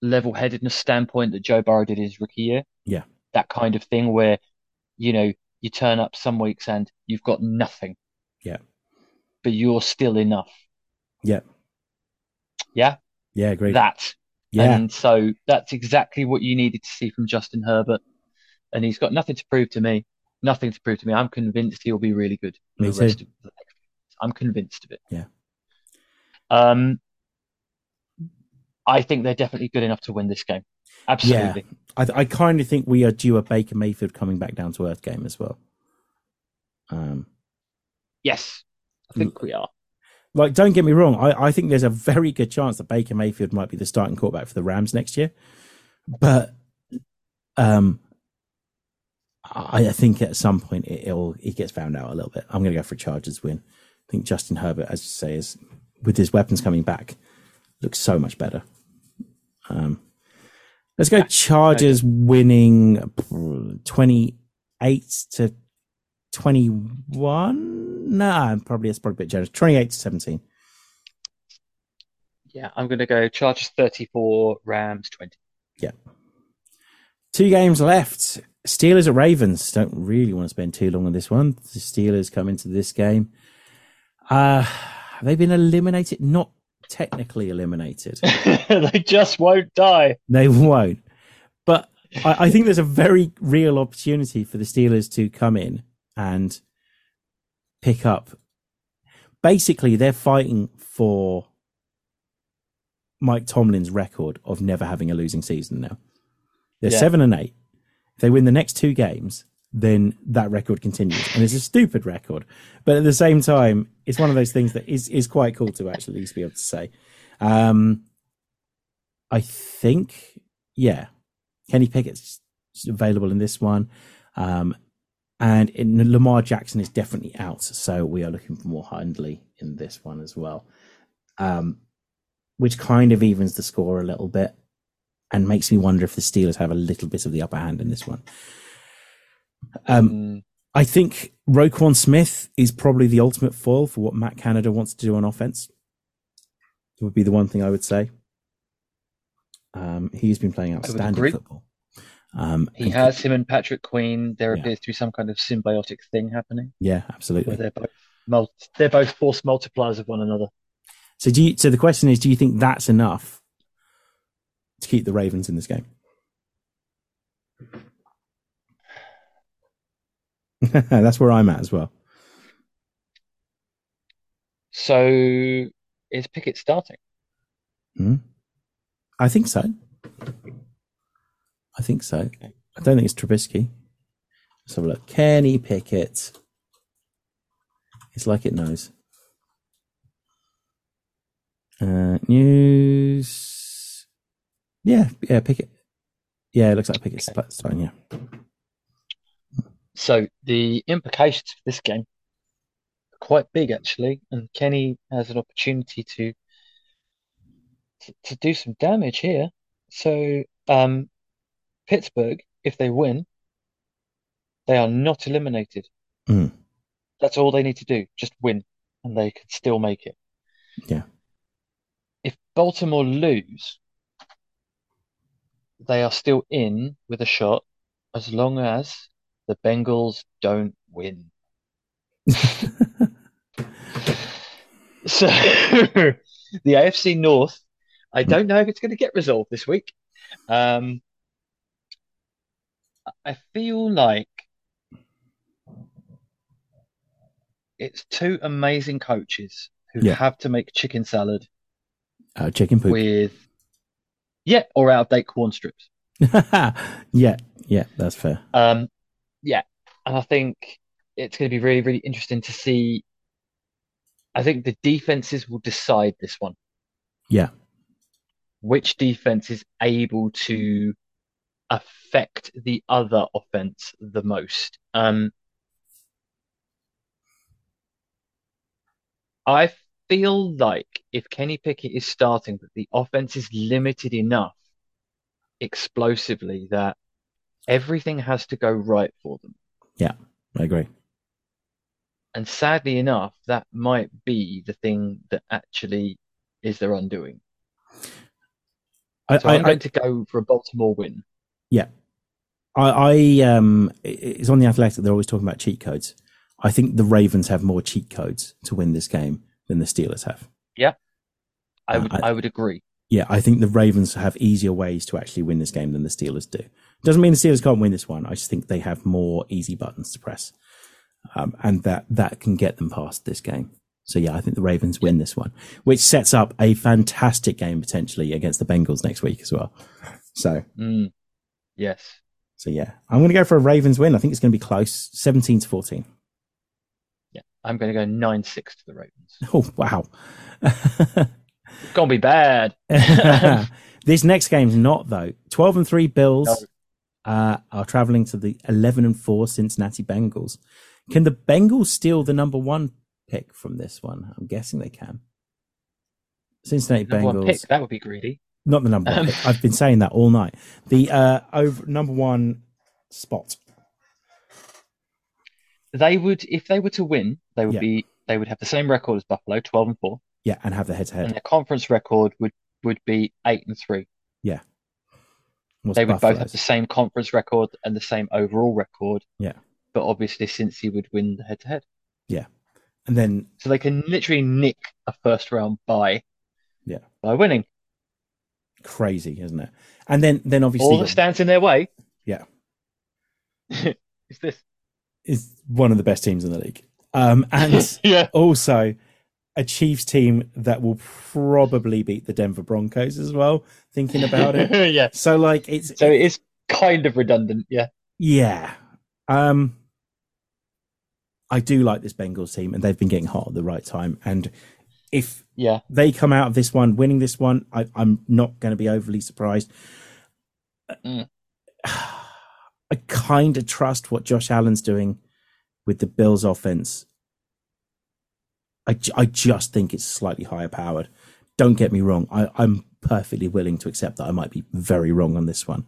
level-headedness standpoint that Joe Burrow did his rookie year. Yeah. That kind of thing where, you know, you turn up some weeks and you've got nothing. Yeah. But you're still enough. Yeah. Yeah. Yeah, great. That. Yeah, And so that's exactly what you needed to see from Justin Herbert. And he's got nothing to prove to me. Nothing to prove to me. I'm convinced he'll be really good Me the rest too. I'm convinced of it. Yeah. Um, I think they're definitely good enough to win this game. Absolutely. Yeah. I, I kind of think we are due a Baker Mayfield coming back down to earth game as well. Um, Yes, I think we are. Like, don't get me wrong. I, I think there's a very good chance that Baker Mayfield might be the starting quarterback for the Rams next year. But, um, I, I think at some point it, it'll it gets found out a little bit. I'm going to go for a Chargers win. I think Justin Herbert, as you say, is with his weapons coming back, looks so much better. Um, let's go Chargers winning 28 to 21. Nah, probably it's probably a bit generous. 28 to 17. Yeah, I'm going to go Chargers 34, Rams 20. Yeah. Two games left. Steelers at Ravens. Don't really want to spend too long on this one. The Steelers come into this game. Uh, have they been eliminated? Not technically eliminated. They just won't die. They won't. But I, I think there's a very real opportunity for the Steelers to come in and pick up. Basically, they're fighting for Mike Tomlin's record of never having a losing season now. They're Yeah. seven and eight. If they win the next two games, then that record continues. And it's a stupid record. But at the same time, it's one of those things that is, is quite cool to actually at least be able to say. Um, I think, yeah, Kenny Pickett's available in this one. Um, and in, Lamar Jackson is definitely out. So we are looking for more Huntley in this one as well. Um, which kind of evens the score a little bit and makes me wonder if the Steelers have a little bit of the upper hand in this one. Um, Mm, I think Roquan Smith is probably the ultimate foil for what Matt Canada wants to do on offense. It would be the one thing I would say. Um, he's been playing outstanding football. Um, he has him and Patrick Queen. There Yeah. appears to be some kind of symbiotic thing happening yeah, absolutely. they're both they're both force multipliers of one another. So, do you, so the question is, do you think that's enough to keep the Ravens in this game? that's where I'm at as well. So is Pickett starting? Hmm? I think so. I think so. I don't think it's Trubisky. Let's have a look. Kenny Pickett. It's like it knows. Uh, news. Yeah, yeah, Pickett. Yeah, it looks like Pickett's Okay. starting. Yeah, So the implications for this game are quite big actually, and Kenny has an opportunity to to, to do some damage here. So um, Pittsburgh, if they win, they are not eliminated. Mm. That's all they need to do, just win, and they could still make it. Yeah. If Baltimore lose, they are still in with a shot as long as the Bengals don't win. So the AFC North, I don't know if it's going to get resolved this week. Um, I feel like it's two amazing coaches who Yeah. have to make chicken salad uh, chicken poop. with, yeah, or out of date corn strips. yeah, yeah, that's fair. Um, yeah, and I think it's going to be really, really interesting to see. I think the defenses will decide this one. Yeah, which defense is able to affect the other offense the most. Um, I feel like if Kenny Pickett is starting, but the offense is limited enough explosively that everything has to go right for them. Yeah, I agree. And sadly enough, that might be the thing that actually is their undoing. I, So I, I'm I, going to go for a Baltimore win. I, I um, it's on the Athletic. They're always talking about cheat codes. I think the Ravens have more cheat codes to win this game than the Steelers have. Yeah, I Uh, would I- I would agree. Yeah, I think the Ravens have easier ways to actually win this game than the Steelers do. Doesn't mean the Steelers can't win this one. I just think they have more easy buttons to press, um, and that that can get them past this game. So yeah, I think the Ravens win this one, which sets up a fantastic game potentially against the Bengals next week as well. So Mm, yes. so yeah, I'm going to go for a Ravens win. I think it's going to be close, 17 to 14. Yeah. I'm going to go 9-6 to the Ravens. Oh wow. It's going to be bad. this next game's not though. Twelve and three Bills No. uh, are traveling to the eleven and four Cincinnati Bengals. Can the Bengals steal the number one pick from this one? I'm guessing they can. Cincinnati Number Bengals, pick. That would be greedy. Not the number one. Um. I've been saying that all night. The uh, over number one spot. They would, if they were to win, they would Yeah. be, they would have the same record as Buffalo, 12 and 4, Yeah, and have the head to head. and their conference record would, would be 8 and 3. What's They would both have the same conference record and the same overall record. Yeah. But obviously, since he would win the head to head. Yeah. And then So they can literally nick a first round bye. Yeah. By winning. Crazy, isn't it? And then then obviously All that stands in their way. Yeah. is this. is one of the best teams in the league. Um, and Yeah. also a Chiefs team that will probably beat the Denver Broncos as well, thinking about it. yeah. So like it's So it is kind of redundant. Yeah. yeah. Um I do like this Bengals team and they've been getting hot at the right time. And if Yeah. they come out of this one winning this one, I, I'm not going to be overly surprised. Mm. I kind of trust what Josh Allen's doing with the Bills' offense. I, I just think it's slightly higher powered. Don't get me wrong. I, I'm perfectly willing to accept that I might be very wrong on this one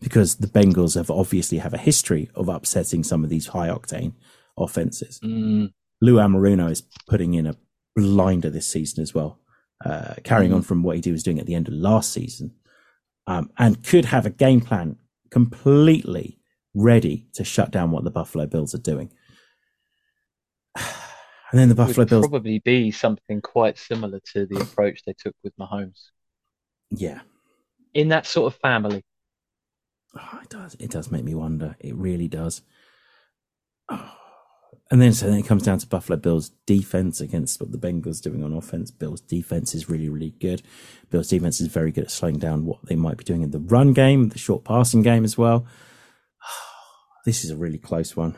because the Bengals have obviously have a history of upsetting some of these high octane offenses. Mm, Lou Anarumo is putting in a blinder this season as well, uh, carrying Mm. on from what he was doing at the end of last season, um, and could have a game plan completely ready to shut down what the Buffalo Bills are doing. And then the Buffalo would Bills, probably be something quite similar to the approach they took with Mahomes yeah, in that sort of family. Oh, it does. It does make me wonder. It really does. Oh. And then so then it comes down to Buffalo Bills defense against what the Bengals doing on offense. Bills defense is really, really good. Bills defense is very good at slowing down what they might be doing in the run game, the short passing game as well. This is a really close one.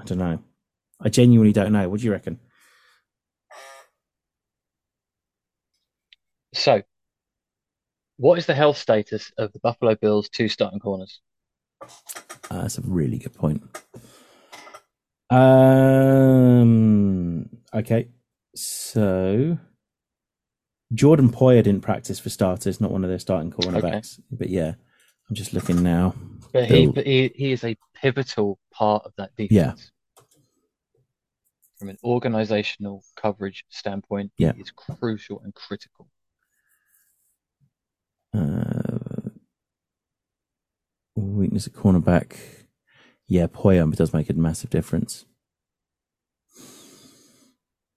I don't know. I genuinely don't know. What do you reckon? So, what is the health status of the Buffalo Bills' two starting corners? Uh, that's a really good point. Um. Okay. So Jordan Poyer didn't practice for starters, not one of their starting cornerbacks. Okay. But yeah, I'm just looking now. But he, but he, he is a pivotal part of that defense. Yeah. From an organizational coverage standpoint, yeah. it's crucial and critical. Uh, weakness at cornerback. Yeah, Poyer does make a massive difference.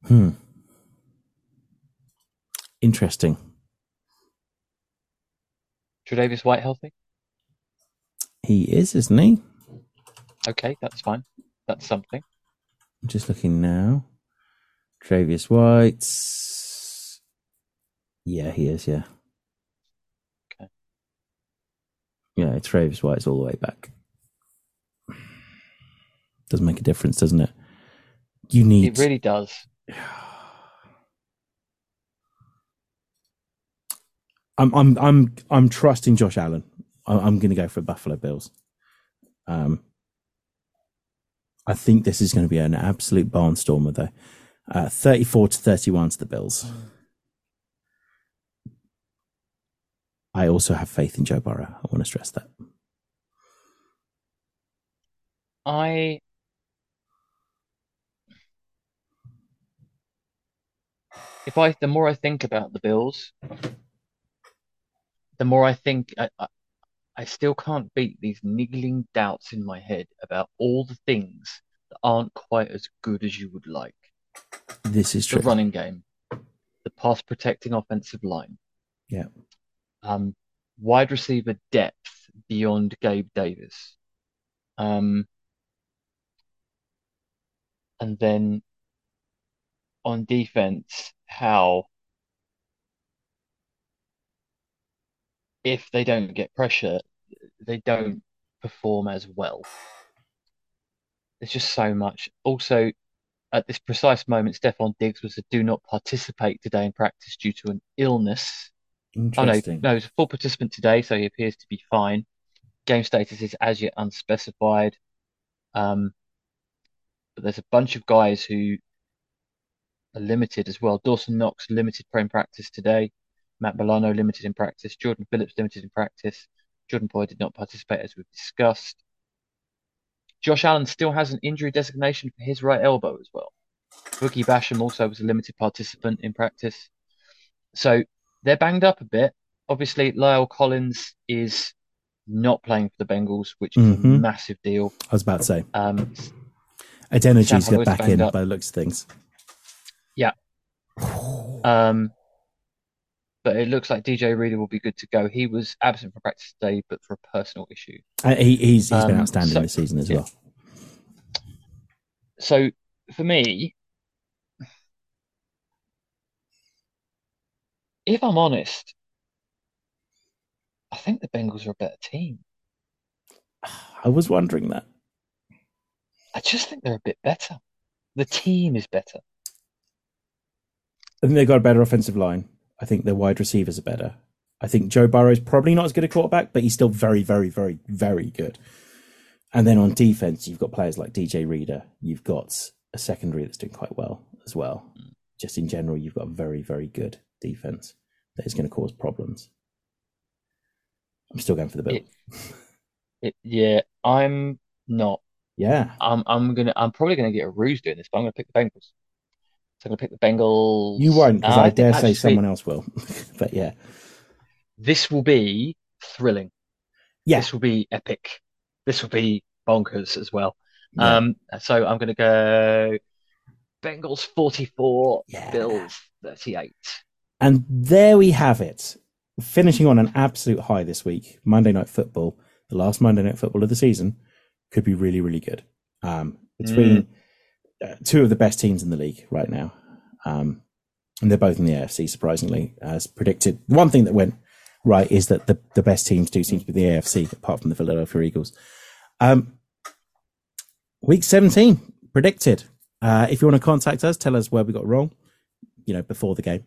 Hmm. Interesting. Tre'Davious White healthy? He is, isn't he? Okay, that's fine. That's something. I'm just looking now. Tre'Davious White. Yeah, he is, yeah. Okay. Yeah, Tre'Davious White's all the way back. Doesn't make a difference, doesn't it? You need. It really does. I'm I'm I'm I'm trusting Josh Allen. I'm going to go for Buffalo Bills. Um, I think this is going to be an absolute barnstormer, though. Uh, 34 to 31 to the Bills. I also have faith in Joe Burrow. I want to stress that. I if I the more I think about the Bills, the more I think I, I, I still can't beat these niggling doubts in my head about all the things that aren't quite as good as you would like. This is true. The running game, the pass protecting offensive line. Yeah. Um, wide receiver depth beyond Gabe Davis. Um, and then on defense, how if they don't get pressure, they don't perform as well. There's just so much. Also, at this precise moment, Stefon Diggs was a do not participate today in practice due to an illness. Interesting. Oh, no, no, he's a full participant today, so he appears to be fine. Game status is as yet unspecified. Um, but there's a bunch of guys who limited as well. Dawson Knox limited prem practice today. Matt Milano limited in practice. Jordan Phillips limited in practice. Jordan Poyer did not participate as we've discussed. Josh Allen still has an injury designation for his right elbow as well. Boogie Basham also was a limited participant in practice. So they're banged up a bit. Obviously, La'el Collins is not playing for the Bengals, which is Mhm. a massive deal. I was about to say. Um, Adenaju's Sam got back in up. by the looks of things. Yeah. um, but it looks like DJ Reader will be good to go. He was absent from practice today, but for a personal issue. Uh, he, he's he's been Um, outstanding so- this season as yeah. well. So for me, if I'm honest, I think the Bengals are a better team. I was wondering that. I just think they're a bit better. The team is better. I think they've got a better offensive line. I think their wide receivers are better. I think Joe Burrow is probably not as good a quarterback, but he's still very, very, very, very good. And then on defense, you've got players like DJ Reader. You've got a secondary that's doing quite well as well. Just in general, you've got a very, very good defense that is going to cause problems. I'm still going for the Bills. Yeah, I'm not. yeah. I'm I'm gonna I'm probably gonna get a ruse doing this, but I'm gonna pick the Bengals. So I'm gonna pick the Bengals. You won't, because Uh, I, think dare say someone else will. but yeah. This will be thrilling. Yeah. This will be epic. This will be bonkers as well. Yeah. Um, so I'm gonna go Bengals 44, Yeah. Bills 38. And there we have it. Finishing on an absolute high this week. Monday Night Football, the last Monday Night Football of the season, could be really, really good. Um, between uh, two of the best teams in the league right now. Um, and they're both in the AFC, surprisingly, as predicted. One thing that went right is that the, the best teams do seem to be the AFC, apart from the Philadelphia Eagles. Um, week 17 predicted. Uh, if you want to contact us, tell us where we got wrong, you know, before the game.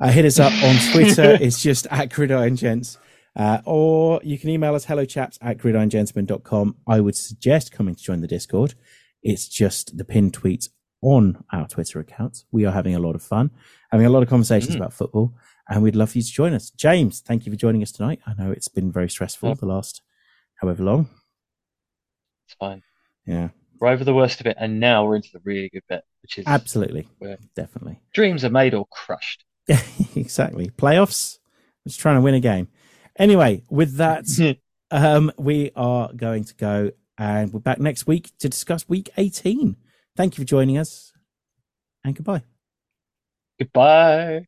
Uh, hit us up on Twitter. it's just at Gridiron Gents. Uh, or you can email us hello chaps at gridirongentlemen.com. I would suggest coming to join the Discord. It's just the pinned tweets on our Twitter account. We are having a lot of fun, having a lot of conversations Mm. about football, and we'd love for you to join us. James, thank you for joining us tonight. I know it's been very stressful Yep. the last however long. It's fine. Yeah, We're over the worst of it, and now we're into the really good bit, which is absolutely. Definitely. dreams are made or crushed. exactly. Playoffs. Just trying to win a game. Anyway, with that, um, we are going to go and we're back next week to discuss week 18. Thank you for joining us and goodbye. Goodbye.